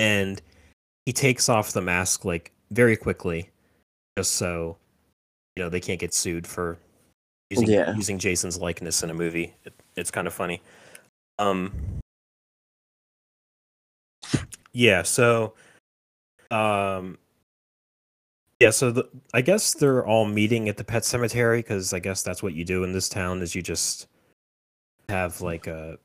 And he takes off the mask like very quickly, just so you know they can't get sued for using Yeah. using Jason's likeness in a movie. It, it's kind of funny. Um. Yeah. So. Um. Yeah, so the, I guess they're all meeting at the pet cemetery because I guess that's what you do in this town is you just have like a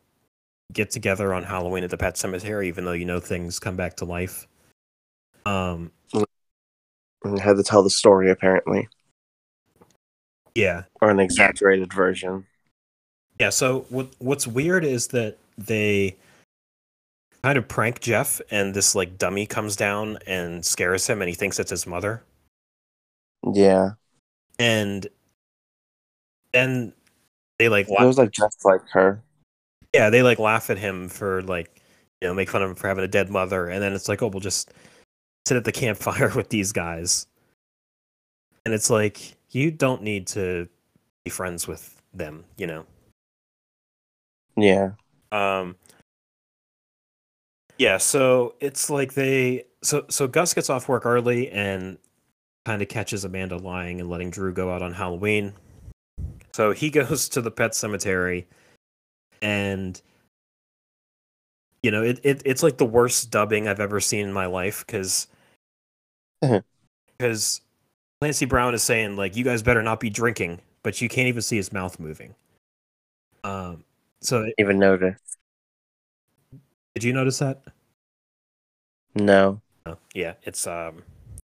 get together on Halloween at the pet cemetery, even though you know things come back to life. Um, And had to tell the story apparently, yeah, or an exaggerated version. yeah. So what what's weird is that they kind of prank Jeff, and this like dummy comes down and scares him, and he thinks it's his mother. Yeah. and then they like It was like just like her. Yeah they like laugh at him for like you know make fun of him for having a dead mother and then it's like oh we'll just sit at the campfire with these guys. And it's like you don't need to be friends with them you know? Yeah. um yeah so it's like they so so gus gets off work early and kind of catches amanda lying and letting drew go out on halloween. So he goes to the pet cemetery and you know it, it it's like the worst dubbing i've ever seen in my life because because clancy brown is saying like you guys better not be drinking but you can't even see his mouth moving um so Even noticed. did you notice that No. Oh, yeah, it's um,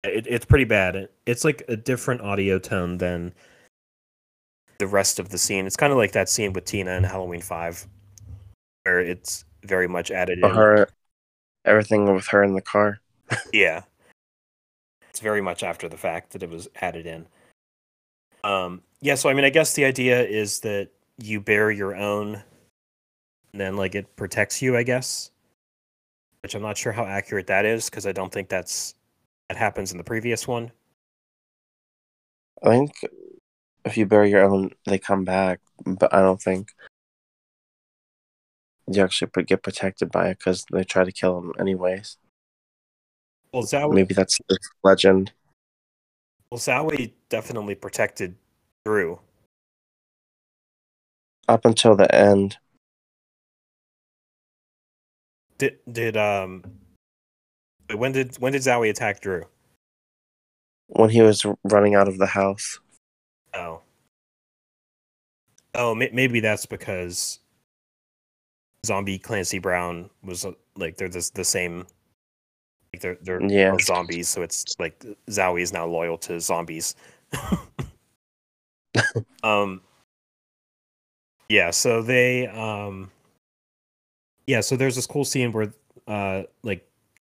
it, it's pretty bad. It, it's like a different audio tone than the rest of the scene. It's kind of like that scene with Tina in Halloween Five, where it's very much added in. her, everything with her in the car. Yeah, it's very much after the fact that it was added in. Um, yeah, so I mean, I guess the idea is that you bear your own, and then like it protects you. I guess, which I'm not sure how accurate that is because I don't think that's that happens in the previous one. I think if you bury your own, they come back, but I don't think you actually get protected by it because they try to kill them anyways. Well, Zowie, Maybe that's the legend. well, Zowie definitely protected Drew. Up until the end, Did did um, when did when did Zowie attack Drew? when he was running out of the house. Oh. Oh, may- maybe that's because zombie Clancy Brown was uh, like they're the, the same. Like they're they're Yeah. zombies, so it's like Zowie is now loyal to zombies. um. Yeah, so they um. Yeah, so there's this cool scene where uh like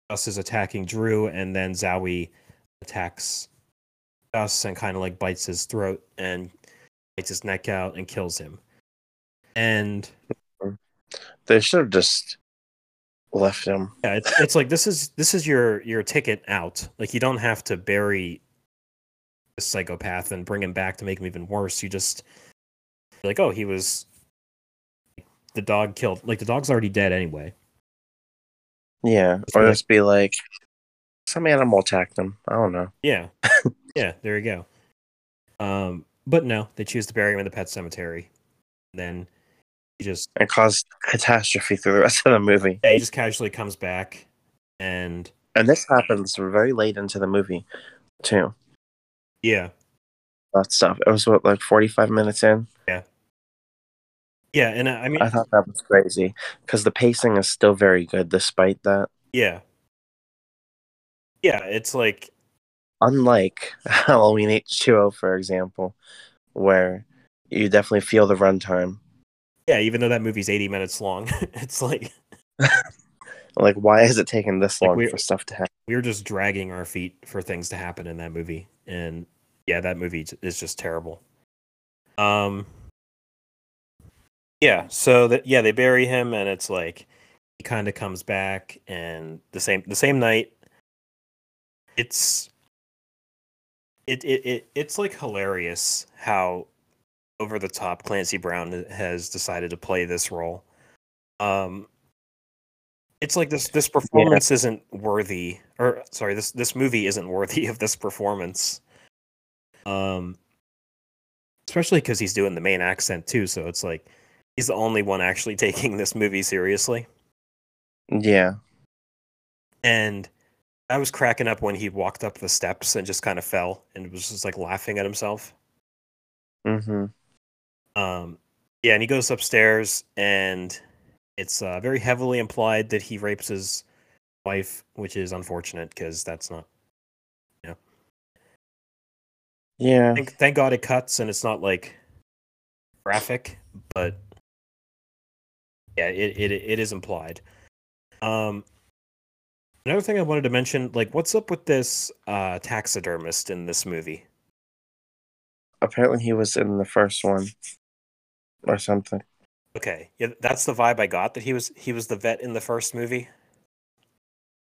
Gus is attacking Drew, and then Zowie attacks And kind of like bites his throat and bites his neck out and kills him. And They should have just left him. yeah, it's it's like this is this is your your ticket out. Like you don't have to bury a psychopath and bring him back to make him even worse. You just like, oh, he was the dog killed. Like the dog's already dead anyway. Yeah, or just be like, some animal attacked him. I don't know. Yeah, yeah. There you go. Um, but no, they choose to bury him in the pet cemetery. Then he just And caused catastrophe through the rest of the movie. yeah, he just casually comes back and And this happens very late into the movie, too. yeah that stuff. It was what like forty five minutes in. Yeah, yeah, and I I mean, I thought that was crazy because the pacing is still very good despite that. yeah, yeah, it's like Unlike Halloween H two O, for example, where you definitely feel the runtime. yeah, even though that movie's eighty minutes long, it's like Like, why is it taking this Like, long we- for stuff to happen? we were just dragging our feet for things to happen in that movie, and yeah, that movie is just terrible. Um, yeah, so that yeah, they bury him, and it's like he kind of comes back, and the same the same night, it's it it, it it's like hilarious how over the top Clancy Brown has decided to play this role. Um, it's like this this performance isn't worthy, or sorry, this this movie isn't worthy of this performance. Um, especially because he's doing the Maine accent too, so it's like he's the only one actually taking this movie seriously. Yeah, And I was cracking up when he walked up the steps and just kind of fell and was just like laughing at himself. Mm-hmm. Um, yeah, and he goes upstairs, and it's uh, very heavily implied that he rapes his wife, which is unfortunate because that's not. yeah. Thank, thank God it cuts and it's not like graphic, but yeah, it it, it is implied. Um, another thing I wanted to mention, like, what's up with this uh, taxidermist in this movie? Apparently, he was in the first one or something. Okay, yeah, that's the vibe I got that he was he was the vet in the first movie,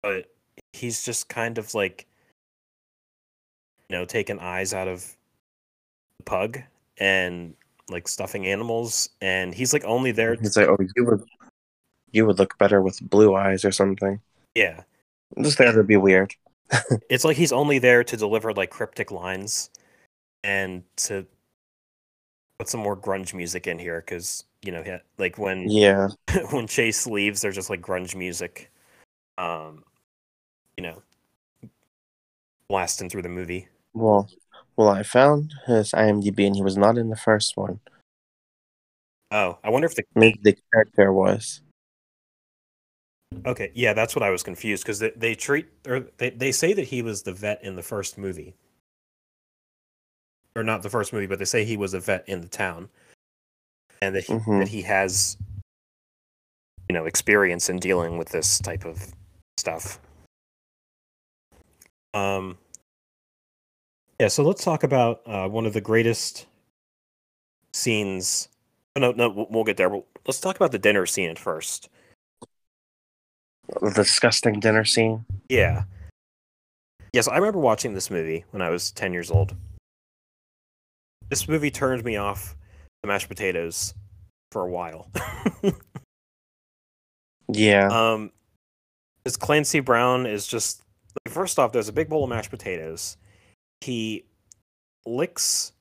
but he's just kind of like, you know, taking eyes out of the pug and like stuffing animals, and he's like only there. He's like, "Oh, you would, you would look better with blue eyes or something." yeah, Just there to be weird. it's like he's only there to deliver like cryptic lines and to put some more grunge music in here because you know, like when Yeah, when Chase leaves, there's just like grunge music, um, you know, blasting through the movie. well, well, I found his IMDb, and he was not in the first one. Oh, I wonder if the Maybe the character was. Okay, yeah, that's what I was confused because they, they treat or they they say that he was the vet in the first movie, or not the first movie, but they say he was a vet in the town, and that he, Mhm. that he has, you know, experience in dealing with this type of stuff. Um. Yeah, so let's talk about uh, one of the greatest scenes. Oh, no, no, we'll- we'll get there. Let's talk about the dinner scene at first. The disgusting dinner scene. Yeah. Yes, I remember watching this movie when I was 10 years old. This movie turned me off the mashed potatoes for a while. Yeah, um, this Clancy Brown is just like, first off, there's a big bowl of mashed potatoes. He licks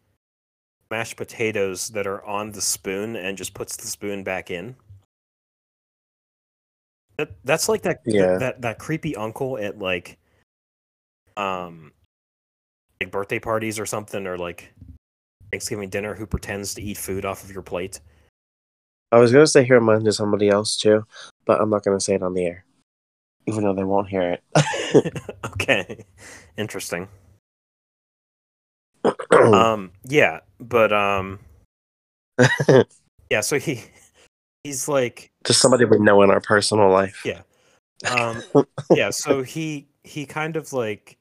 mashed potatoes that are on the spoon and just puts the spoon back in. That, that's like that, Yeah. that that creepy uncle at like um like birthday parties or something or like Thanksgiving dinner who pretends to eat food off of your plate. I was gonna say he reminded of somebody else too, but I'm not gonna say it on the air, even though they won't hear it. okay. Interesting. um yeah but um yeah so he he's like Just somebody we know in our personal life. Yeah. um yeah so he he kind of like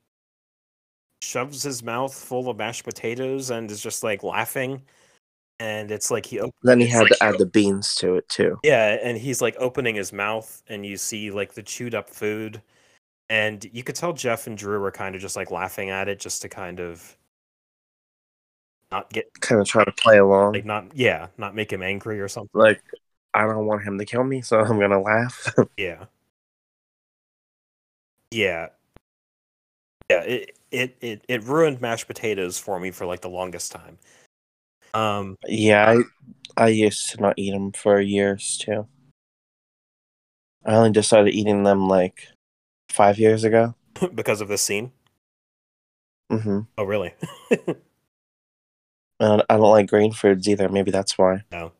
shoves his mouth full of mashed potatoes and is just like laughing and it's like he op- Then he had like to add the beans to it too. yeah and he's like opening his mouth and you see like the chewed up food and you could tell jeff and drew were kind of just like laughing at it just to kind of not get Kind of try to play along. like not yeah not make him angry or something Like, I don't want him to kill me, so I'm gonna laugh. yeah yeah yeah it, it it it ruined mashed potatoes for me for like the longest time um yeah, I I used to not eat them for years too. I only just started eating them like five years ago. because of this scene hmm oh really And I don't like green foods either. Maybe that's why. No.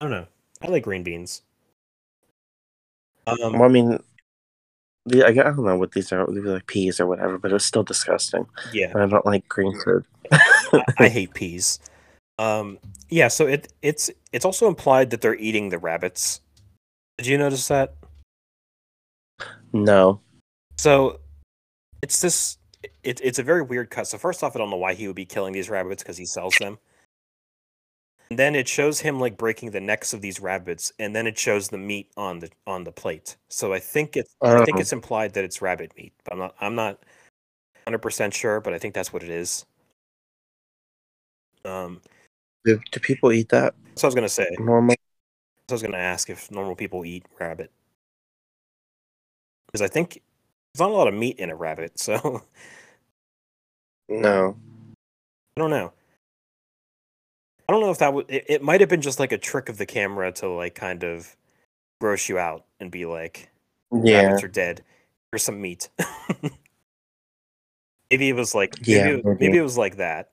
I don't know. I like green beans. Um, Well, I mean, the, I, I don't know what these are. These are like peas or whatever, but it was still disgusting. yeah. And I don't like green food. I, I hate peas. Um, yeah, so it it's it's also implied that they're eating the rabbits. Did you notice that? no. So it's this it, it's a very weird cut. So first off, I don't know why he would be killing these rabbits because he sells them. And then it shows him like breaking the necks of these rabbits, and then it shows the meat on the on the plate. So I think it's I think Oh. it's implied that it's rabbit meat. But I'm not I'm not hundred percent sure, but I think that's what it is. Um, Do, do people eat that so I was gonna say, normal? So I was going to ask if normal people eat rabbit. Because I think there's not a lot of meat in a rabbit, so No. I don't know. I don't know if that would. It, it might have been just like a trick of the camera to like kind of gross you out and be like, Yeah. rabbits are dead. Here's some meat. maybe it was like maybe, Yeah, it, maybe. maybe it was like that.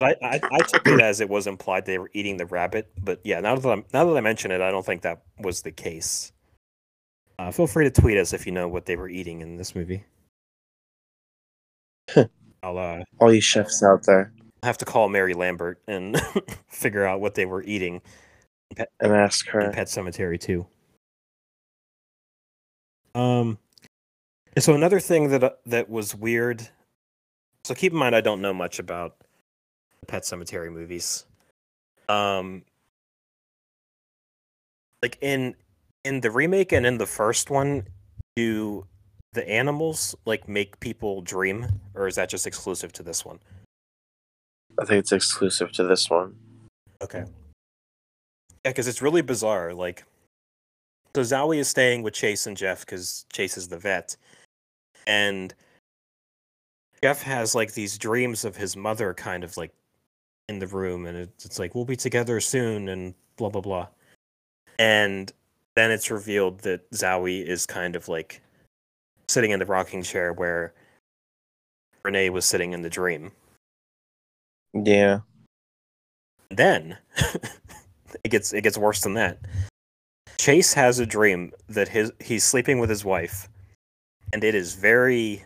I, I, I took it as it was implied they were eating the rabbit. But yeah, now that I'm, now that I mention it, I don't think that was the case. Uh, feel free to tweet us if you know what they were eating in this movie. I'll uh, All you chefs out there, have to call Mary Lambert and figure out what they were eating and ask in her. Pet Sematary Two. Um, and so another thing that uh, that was weird. So keep in mind, I don't know much about the Pet Sematary movies. Um, like in in the remake and in the first one, do the animals like make people dream, or is that just exclusive to this one? I think it's exclusive to this one. Okay. Yeah, because it's really bizarre. Like, so Zowie is staying with Chase and Jeff because Chase is the vet, and Jeff has like these dreams of his mother, kind of like in the room, and it's, like we'll be together soon, and blah blah blah. And then it's revealed that Zowie is kind of like sitting in the rocking chair where Renee was sitting in the dream. Yeah. Then it gets it gets worse than that. Chase has a dream that his he's sleeping with his wife, and it is very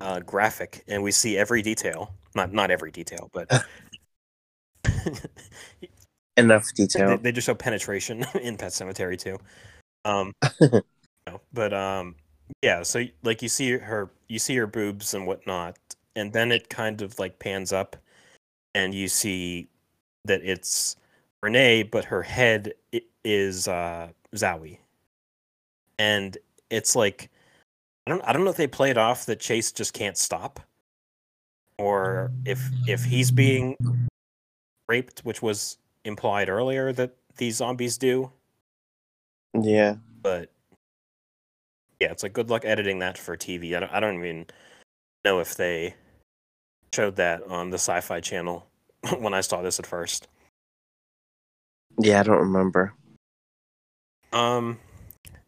uh, graphic, and we see every detail. Not not every detail, but Enough they, detail. they just show penetration in Pet Sematary Two. Um, but um, yeah. So like you see her, you see her boobs and whatnot, and then it kind of like pans up, and you see that it's Renee, but her head is uh, Zowie, and it's like I don't I don't know if they play it off that Chase just can't stop, or if if he's being raped, which was implied earlier that these zombies do, Yeah. but yeah, it's like good luck editing that for TV. I don't, I don't even know if they showed that on the Sci-Fi Channel when I saw this at first. Yeah, I don't remember. Um,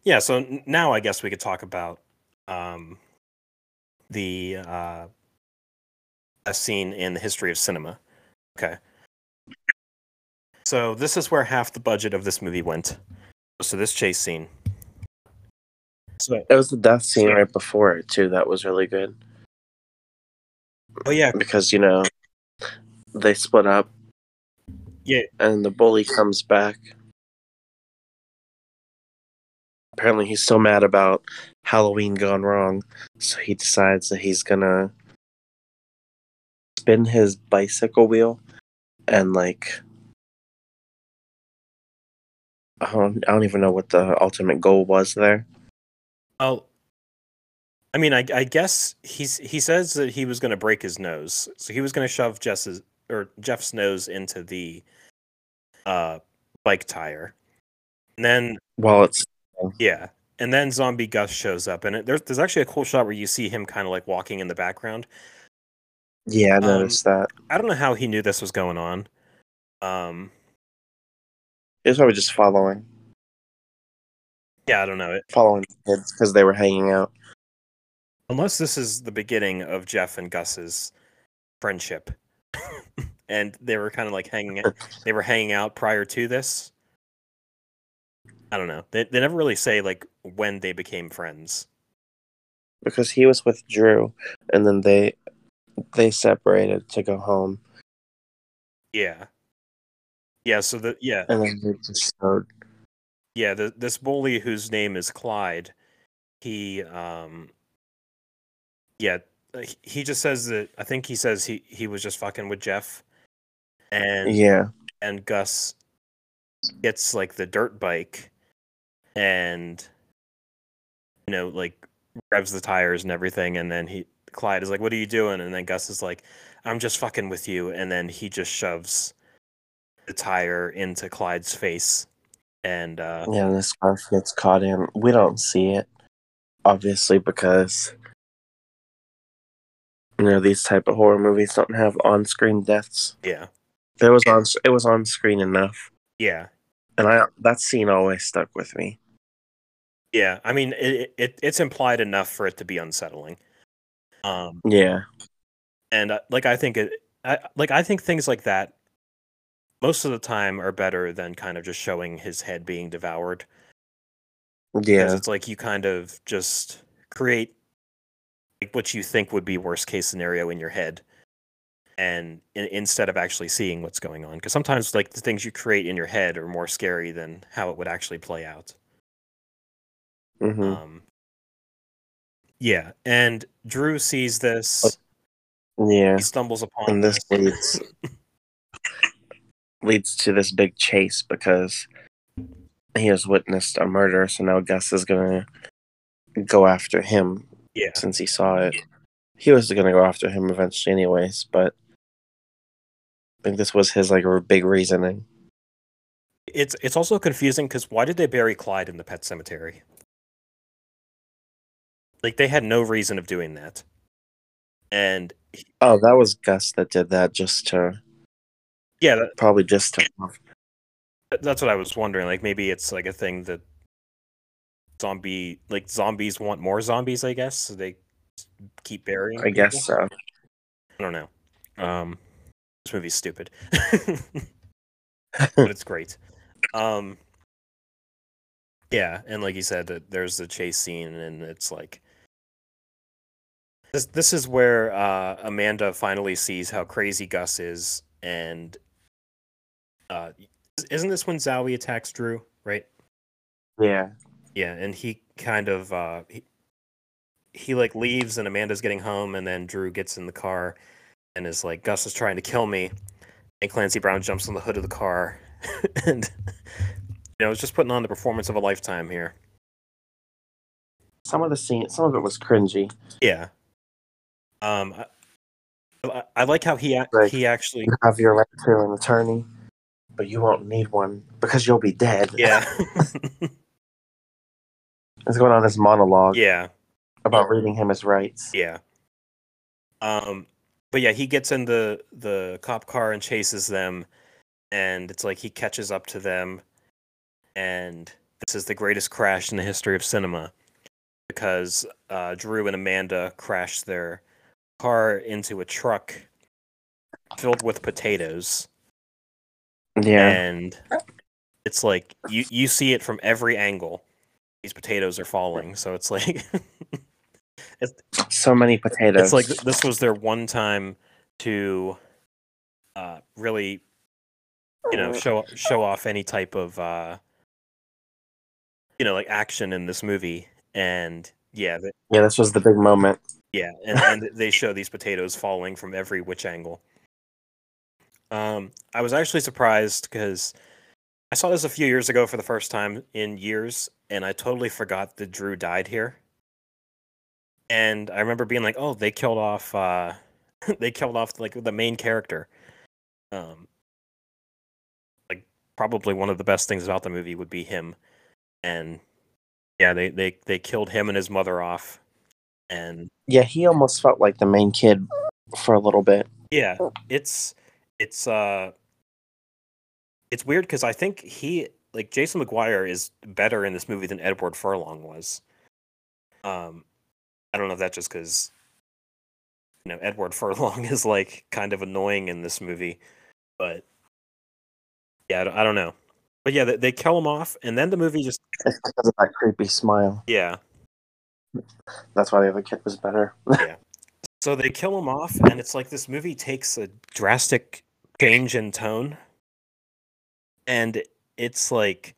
yeah. So now I guess we could talk about um the uh a scene in the history of cinema. Okay. So this is where half the budget of this movie went. So this chase scene. So It was the death scene right before it too. That was really good oh yeah, because you know they split up yeah. and the bully comes back. Apparently, he's so mad about Halloween gone wrong, so he decides that he's gonna spin his bicycle wheel and like I don't, I don't even know what the ultimate goal was there. Oh, I mean, I, I guess he's he says that he was going to break his nose, so he was going to shove Jess's or Jeff's nose into the uh bike tire, and then while it's yeah, and then Zombie Gus shows up, and it, there's there's actually a cool shot where you see him kind of like walking in the background. yeah, I Um, noticed that. I don't know how he knew this was going on. Um, He was probably just following yeah, I don't know it. following kids because they were hanging out. Unless this is the beginning of Jeff and Gus's friendship, and they were kind of like hanging. out- They were hanging out prior to this. I don't know. They they never really say like when they became friends. because he was with Drew, and then they they separated to go home, Yeah. Yeah. So the yeah and then they just showed. yeah the this bully whose name is Clyde, he um. Yeah, uh, he- just says that I think he says he he was just fucking with Jeff, and Yeah, and Gus gets like the dirt bike and you know like revs the tires and everything. And then he Clyde is like what are you doing? And then Gus is like I'm just fucking with you. And then he just shoves the tire into Clyde's face. And uh yeah. This car gets caught in. We don't see it, obviously, because you know these type of horror movies don't have on-screen deaths. yeah It was on. It was on screen enough, yeah and I that scene always stuck with me. yeah I mean it, it it's implied enough for it to be unsettling um Yeah, and uh, like I think it, I, like I think things like that most of the time are better than kind of just showing his head being devoured. Because yeah, it's like you kind of just create like what you think would be worst case scenario in your head, and in, instead of actually seeing what's going on, because sometimes like the things you create in your head are more scary than how it would actually play out. hmm Um, yeah, and Drew sees this. yeah. He stumbles upon And this leads leads to this big chase because he has witnessed a murder, so now Gus is gonna go after him Yeah, since he saw it. He was gonna go after him eventually, anyways, but I think this was his like r- big reasoning. it's it's also confusing because why did they bury Clyde in the pet cemetery? Like they had no reason of doing that, and Oh, that was Gus that did that, just to yeah, that, probably just to. that's what I was wondering. Like maybe it's like a thing that zombie like zombies want more zombies. I guess so they keep burying. I guess people? so. I don't know. Um, this movie's stupid, but it's great. Um, yeah, and like you said, that there's the chase scene, and it's like this. This is where uh, Amanda finally sees how crazy Gus is, and uh, isn't this when Zowie attacks Drew? Right? Yeah, Yeah, and he kind of uh he, he like leaves and Amanda's getting home and then Drew gets in the car and is like Gus is trying to kill me and Clancy Brown jumps on the hood of the car and you know, it's just putting on the performance of a lifetime here. some of the scene, some of it was cringy. Yeah. Um I, I, like how he Right. he actually You have your right to an attorney, but you won't need one because you'll be dead. yeah. It's going on this monologue yeah. about reading him his rights. Yeah. Um, but yeah, he gets in the the cop car and chases them, and it's like he catches up to them, and this is the greatest crash in the history of cinema, because uh, Drew and Amanda crashed their car into a truck filled with potatoes, Yeah, and it's like you you see it from every angle. These potatoes are falling, so it's like. so many potatoes. It's like this was their one time to uh, really, you know, show show off any type of, uh, you know, like action in this movie. And yeah, th- yeah, this was the big moment. yeah, and, and they show these potatoes falling from every which angle. Um, I was actually surprised because I saw this a few years ago for the first time in years, and I totally forgot that Drew died here. And I remember being like, "Oh, they killed off, uh, they killed off like the main character." Um, like probably one of the best things about the movie would be him, and yeah, they they they killed him and his mother off, and Yeah, he almost felt like the main kid for a little bit. Yeah, it's it's uh it's weird because I think he like Jason McGuire is better in this movie than Edward Furlong was. Um, I don't know if that's just because you know Edward Furlong is like kind of annoying in this movie, but yeah, I don't, I don't know. But yeah, they, they kill him off, and then the movie just It's because of that creepy smile. yeah. That's why the other kid was better. Yeah. So they kill him off, and it's like this movie takes a drastic change in tone. And it's like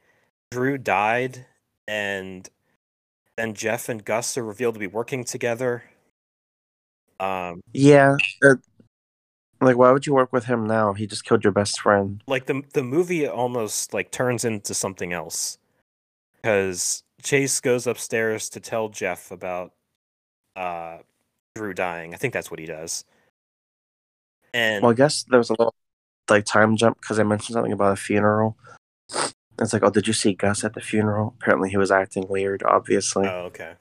Drew died, and then Jeff and Gus are revealed to be working together. Um, yeah. uh, like, why would you work with him now? He just killed your best friend. like the the movie almost like turns into something else because Chase goes upstairs to tell Jeff about uh Drew dying. I think that's what he does. And Well, I guess there was a little like time jump because I mentioned something about a funeral. It's like, oh, did you see Gus at the funeral? Apparently, he was acting weird. Obviously, oh, okay.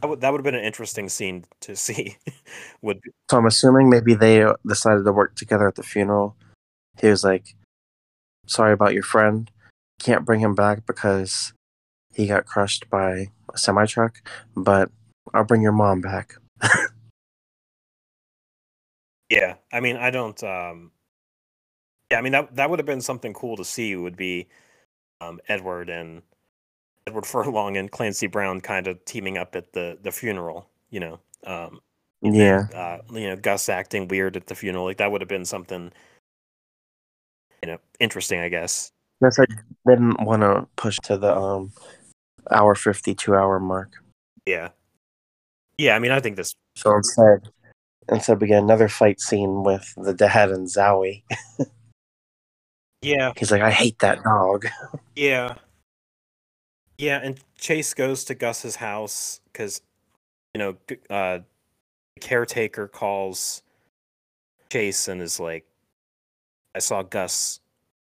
That would that would have been an interesting scene to see. would be, so I'm assuming maybe they decided to work together at the funeral. He was like, "Sorry about your friend. Can't bring him back because he got crushed by a semi truck, but I'll bring your mom back." yeah. I mean, I don't. um Yeah, I mean that that would have been something cool to see. Would be um Edward and Edward Furlong and Clancy Brown kind of teaming up at the the funeral. You know. Um, yeah, uh, you know, Gus acting weird at the funeral. Like that would have been something, you know, interesting, I guess. guess I didn't want to push to the um hour fifty two hour mark. Yeah. Yeah, I mean, I think this. So instead, instead we get another fight scene with the dad and Zowie. Yeah, He's like, "I hate that dog." yeah, yeah. And Chase goes to Gus's house because, you know, uh, the caretaker calls Chase and is like, "I saw Gus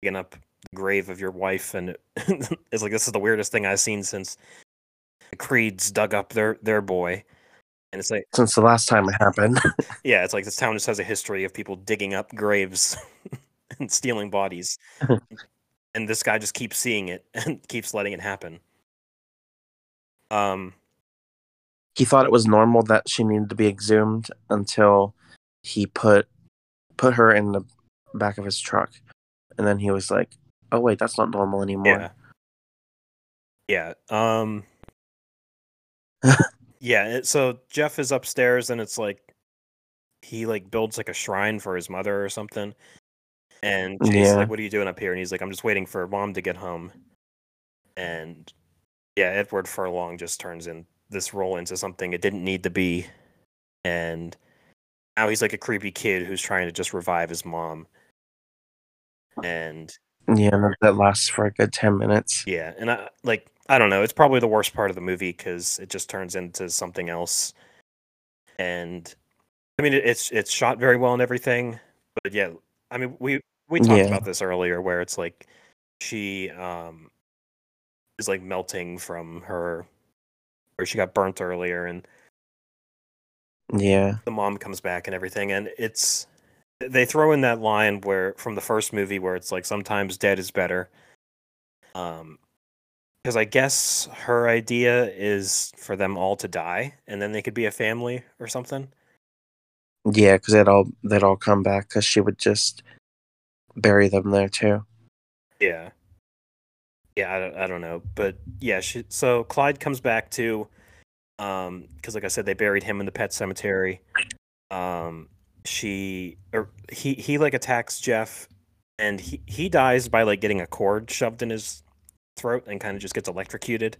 digging up the grave of your wife," and it's like, "This is the weirdest thing I've seen since the Creeds dug up their their boy." And it's like, Since the last time it happened, Yeah, it's like this town just has a history of people digging up graves and stealing bodies. and this guy just keeps seeing it and keeps letting it happen. Um he thought it was normal that she needed to be exhumed until he put put her in the back of his truck, and then he was like, "Oh wait, that's not normal anymore." yeah. Yeah. Um Yeah, it, so Jeff is upstairs and it's like he like builds like a shrine for his mother or something. And is Yeah. like, What are you doing up here? And he's like, I'm just waiting for mom to get home. And yeah, Edward Furlong just turns in this role into something it didn't need to be. And now he's like a creepy kid who's trying to just revive his mom. And Yeah, that lasts for a good ten minutes. yeah, and I like I don't know. It's probably the worst part of the movie because it just turns into something else. And I mean, it's it's shot very well and everything, but yeah, I mean, we we talked Yeah. about this earlier, where it's like she um is like melting from her, where she got burnt earlier, and Yeah, the mom comes back and everything, and it's they throw in that line where from the first movie where it's like sometimes dead is better. Um, because I guess her idea is for them all to die, and then they could be a family or something. yeah, because they'd all they'd all come back because she would just bury them there too. Yeah. Yeah, I don't, I don't know, but yeah. She, so Clyde comes back to um, because like I said, they buried him in the pet cemetery. Um, she or he he like attacks Jeff, and he he dies by like getting a cord shoved in his throat and kind of just gets electrocuted.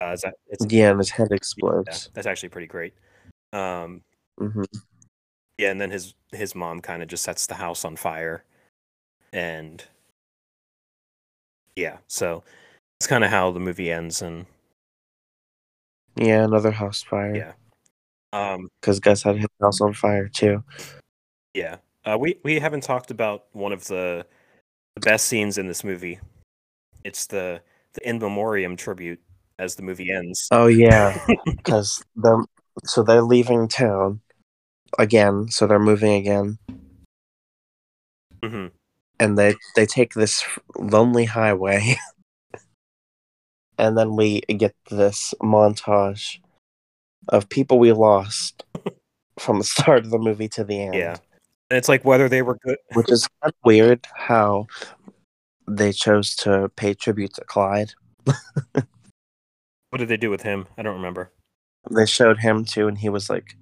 Uh, that, it's, Yeah, and his head yeah, explodes. that's actually pretty great. Um, hmm yeah, and then his his mom kind of just sets the house on fire, and yeah, so it's kind of how the movie ends, and Yeah, another house fire. Yeah. um, because Gus had his house on fire too. yeah, uh, we we haven't talked about one of the the best scenes in this movie. It's the the in memoriam tribute as the movie ends. Oh yeah, because them. So they're leaving town again. So they're moving again, hmm and they they take this lonely highway, and then we get this montage of people we lost from the start of the movie to the end. Yeah. And it's like whether they were good. Which is kind of weird how they chose to pay tribute to Clyde. What did they do with him? I don't remember. They showed him too, and he was like,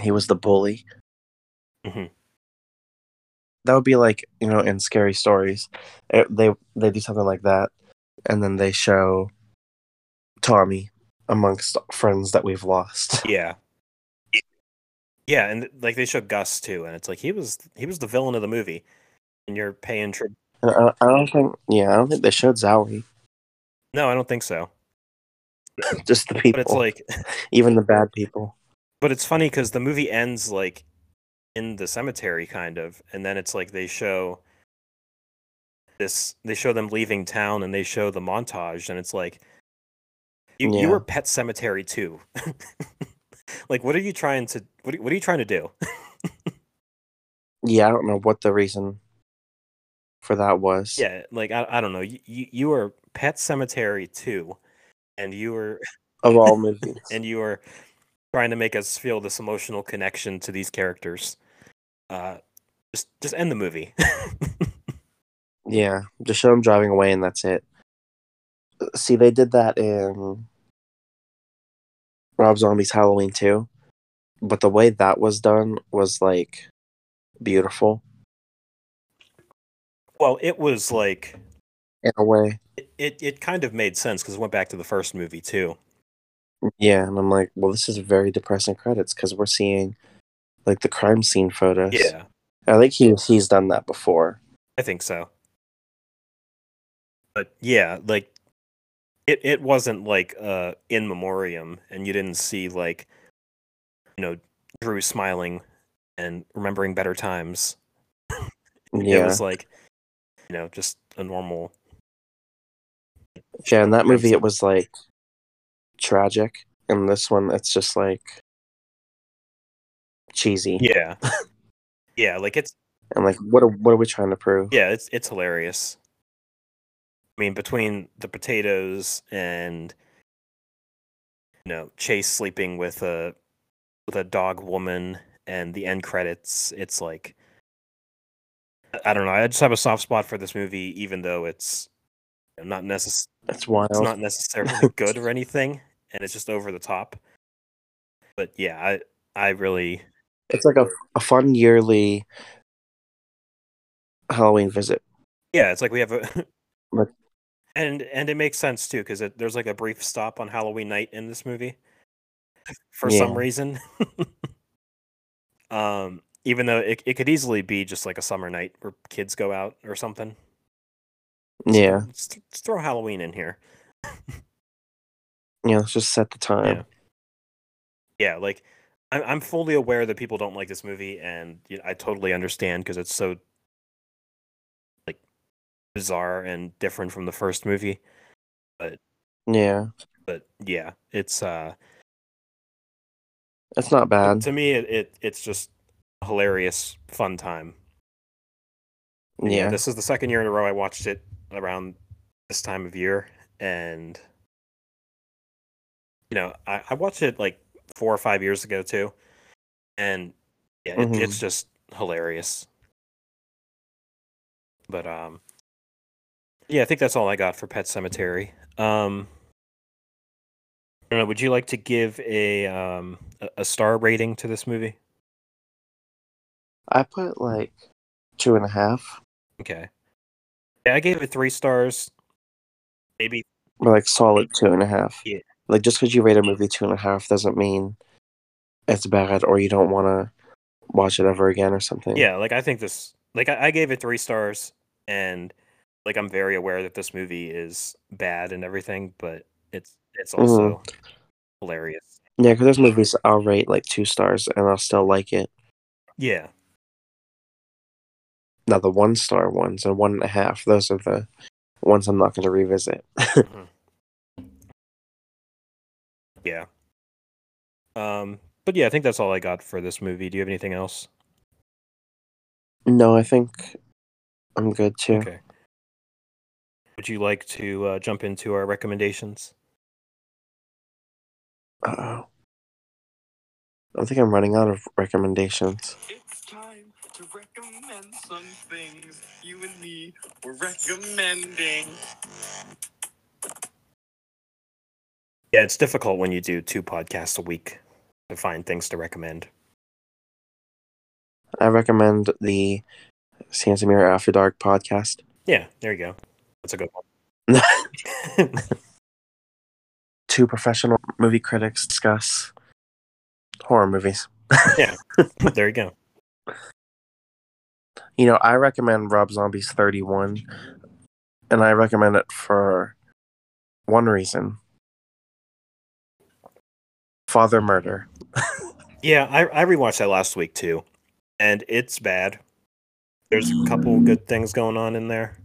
he was the bully. Mhm. That would be like you know in scary stories, eh, they they do something like that, and then they show Tommy amongst friends that we've lost. Yeah. Yeah, and like they show Gus too, and it's like he was he was the villain of the movie, and you're paying tribute. I, I don't think, yeah, I don't think they showed Zowie. No, I don't think so. Just the people, But it's like, even the bad people. but it's funny because the movie ends like in the cemetery, kind of, and then it's like they show this. They show them leaving town, and they show the montage, and it's like you, you were Pet Sematary Two. like, what are you trying to? What are, what are you trying to do? Yeah, I don't know what the reason for that was. Yeah, like I, I don't know. You, you you were Pet Sematary Two, and you were of all movies. and you were trying to make us feel this emotional connection to these characters. Uh, just just end the movie. Yeah, just show them driving away and that's it. See, they did that in Rob Zombie's Halloween too, but the way that was done was like beautiful well, it was like in a way. it it, it kind of made sense because it went back to the first movie too. Yeah, and I'm like, well, this is very depressing credits because we're seeing like the crime scene photos. Yeah, I think he he's done that before. I think so. But yeah, like it it wasn't like uh in memoriam, and you didn't see like you know Drew smiling and remembering better times. yeah. It was like you know just a normal yeah. In that movie, it was like tragic, and this one, it's just like cheesy. Yeah. yeah, like it's And like, what are what are we trying to prove? yeah, it's it's hilarious. I mean, between the potatoes and you know, Chase sleeping with a with a dog woman and the end credits, it's like I don't know, I just have a soft spot for this movie even though it's not necess- It's wild. it's not necessarily good or anything and it's just over the top. But yeah, I I really It's like a, a fun yearly Halloween visit. Yeah, it's like we have a Like- and and it makes sense too because there's like a brief stop on Halloween night in this movie for some reason. um, even though it it could easily be just like a summer night where kids go out or something. Yeah. Let's, throw Halloween in here. Yeah, let's just set the time. Yeah. Yeah, like I'm I'm fully aware that people don't like this movie, and you know, I totally understand because it's so like bizarre and different from the first movie. But yeah. But yeah, it's uh It's not bad. to me it, it it's just a hilarious fun time And Yeah. this is the second year in a row i watched it around this time of year and you know i, I watched it like four or five years ago too and yeah it, it's just hilarious but um yeah i think that's all i got for Pet Sematary um I don't know, would you like to give a um a, a star rating to this movie I put like two and a half. Okay. Yeah, I gave it three stars. Maybe Or like solid two and a half. Yeah. Like just because you rate a movie two and a half doesn't mean it's bad or you don't want to watch it ever again or something. yeah, like I think this like I, I gave it three stars and like I'm very aware that this movie is bad and everything, but it's it's mm-hmm. also hilarious. Yeah, because there's movies I'll rate like two stars and I'll still like it. Yeah. Now the one star ones and one and a half, those are the ones I'm not going to revisit. Mm-hmm. Yeah. Um but yeah, I think that's all I got for this movie. Do you have anything else? no, I think I'm good too. Okay. Would you like to uh, jump into our recommendations? Uh-oh. I think I'm running out of recommendations. It's time to recommend some things you and me were recommending. Yeah, it's difficult when you do two podcasts a week to find things to recommend. I recommend the Santa Mira After Dark podcast. Yeah, there you go. That's a good one. Two professional movie critics discuss horror movies. Yeah, there you go. You know, I recommend Rob Zombie's 31, and I recommend it for one reason Father Murder. Yeah, I, I rewatched that last week too, and it's bad. There's a couple good things going on in there.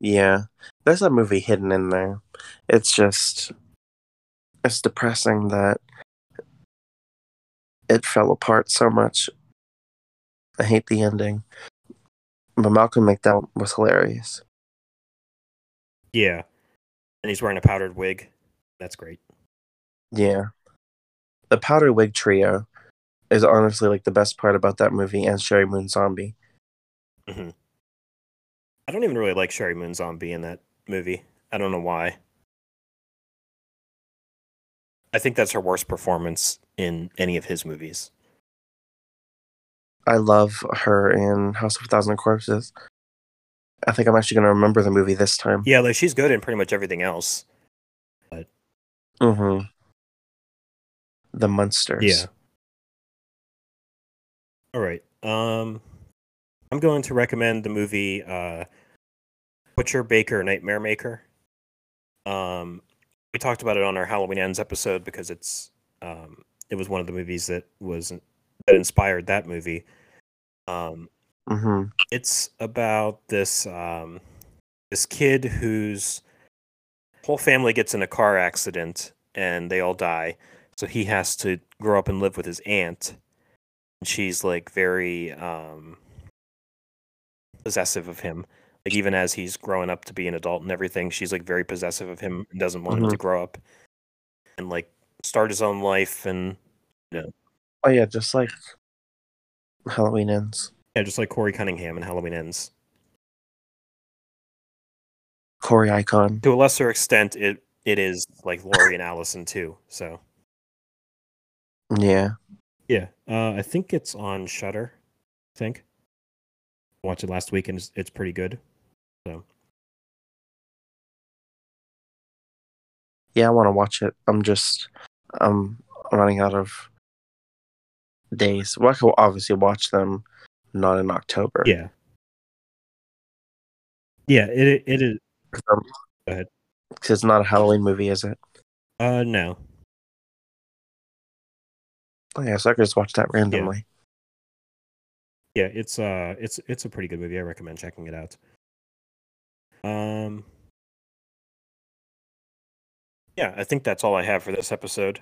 Yeah, there's a movie hidden in there. It's just, it's depressing that it fell apart so much. I hate the ending. But Malcolm McDowell was hilarious. Yeah, and he's wearing a powdered wig. That's great. Yeah. The Powder Wig Trio is honestly like the best part about that movie and Sheri Moon Zombie. I don't even really like Sheri Moon Zombie in that movie. I don't know why. I think that's her worst performance in any of his movies. I love her in House of a Thousand Corpses. I think I'm actually going to remember the movie this time. Yeah, like she's good in pretty much everything else. Mm-hmm. The Munsters. Yeah. All right. Um, I'm going to recommend the movie uh, Butcher Baker Nightmare Maker. Um, we talked about it on our Halloween Ends episode because it's um, it was one of the movies that was that inspired that movie. Um, Mm-hmm. it's about this um, this kid whose whole family gets in a car accident and they all die. So he has to grow up and live with his aunt. And she's like very um, possessive of him. Like even as he's growing up to be an adult and everything, she's like very possessive of him and doesn't want him to grow up and like start his own life and yeah, Oh yeah, just like Halloween ends. yeah, just like Corey Cunningham and Halloween Ends. Corey Icon. To a lesser extent, it it is like Laurie and Allyson too. So Yeah. yeah, uh, I think it's on Shudder. I think watched it last week and it's, it's pretty good. So Yeah, I want to watch it. I'm just, I'm running out of days. Well, I could obviously watch them, not in October. yeah, yeah, it it is. Because Go ahead. Cause it's not a Halloween movie, is it? Uh, no, Oh, yeah, so I could just watch that randomly. yeah, it's uh, it's it's a pretty good movie. I recommend checking it out. Um, yeah, I think that's all I have for this episode.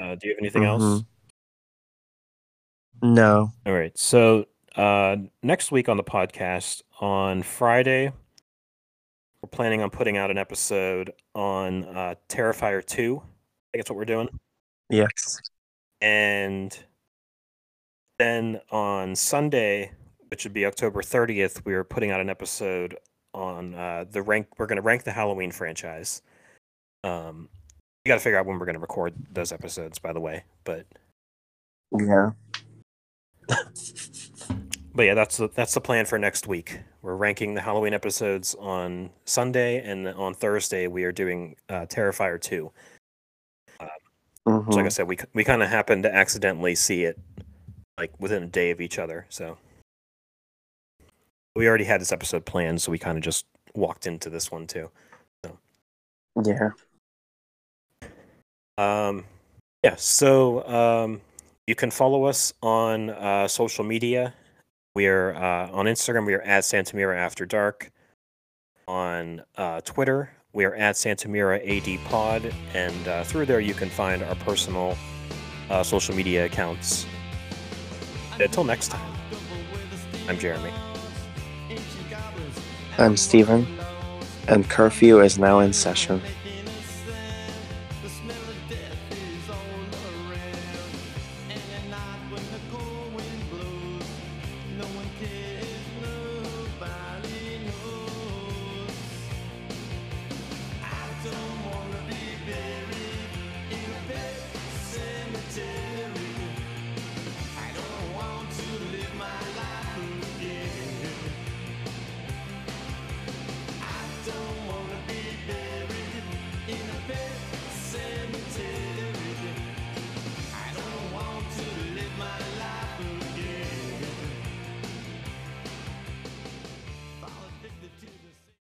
Uh, do you have anything else? Mhm. No. All right. So uh, next week on the podcast, on Friday, we're planning on putting out an episode on uh, Terrifier 2. I think that's what we're doing. Yes. And then on Sunday, which would be October 30th, we are putting out an episode on uh, the rank. We're going to rank the Halloween franchise. Um, we got to figure out when we're going to record those episodes, by the way. But Yeah. but yeah, that's the, that's the plan for next week. We're ranking the Halloween episodes on Sunday, and on Thursday we are doing uh, Terrifier two. Mhm. So like I said, we we kind of happened to accidentally see it like within a day of each other. So we already had this episode planned, so we kind of just walked into this one too. Yeah. Um, yeah. So um, you can follow us on uh, social media. We are uh, on Instagram. We are at Santamira After Dark. On uh, Twitter, we are at Santamira AD Pod, and uh, through there you can find our personal uh, social media accounts. Until next time, I'm Jeremy. I'm Steven, and curfew is now in session.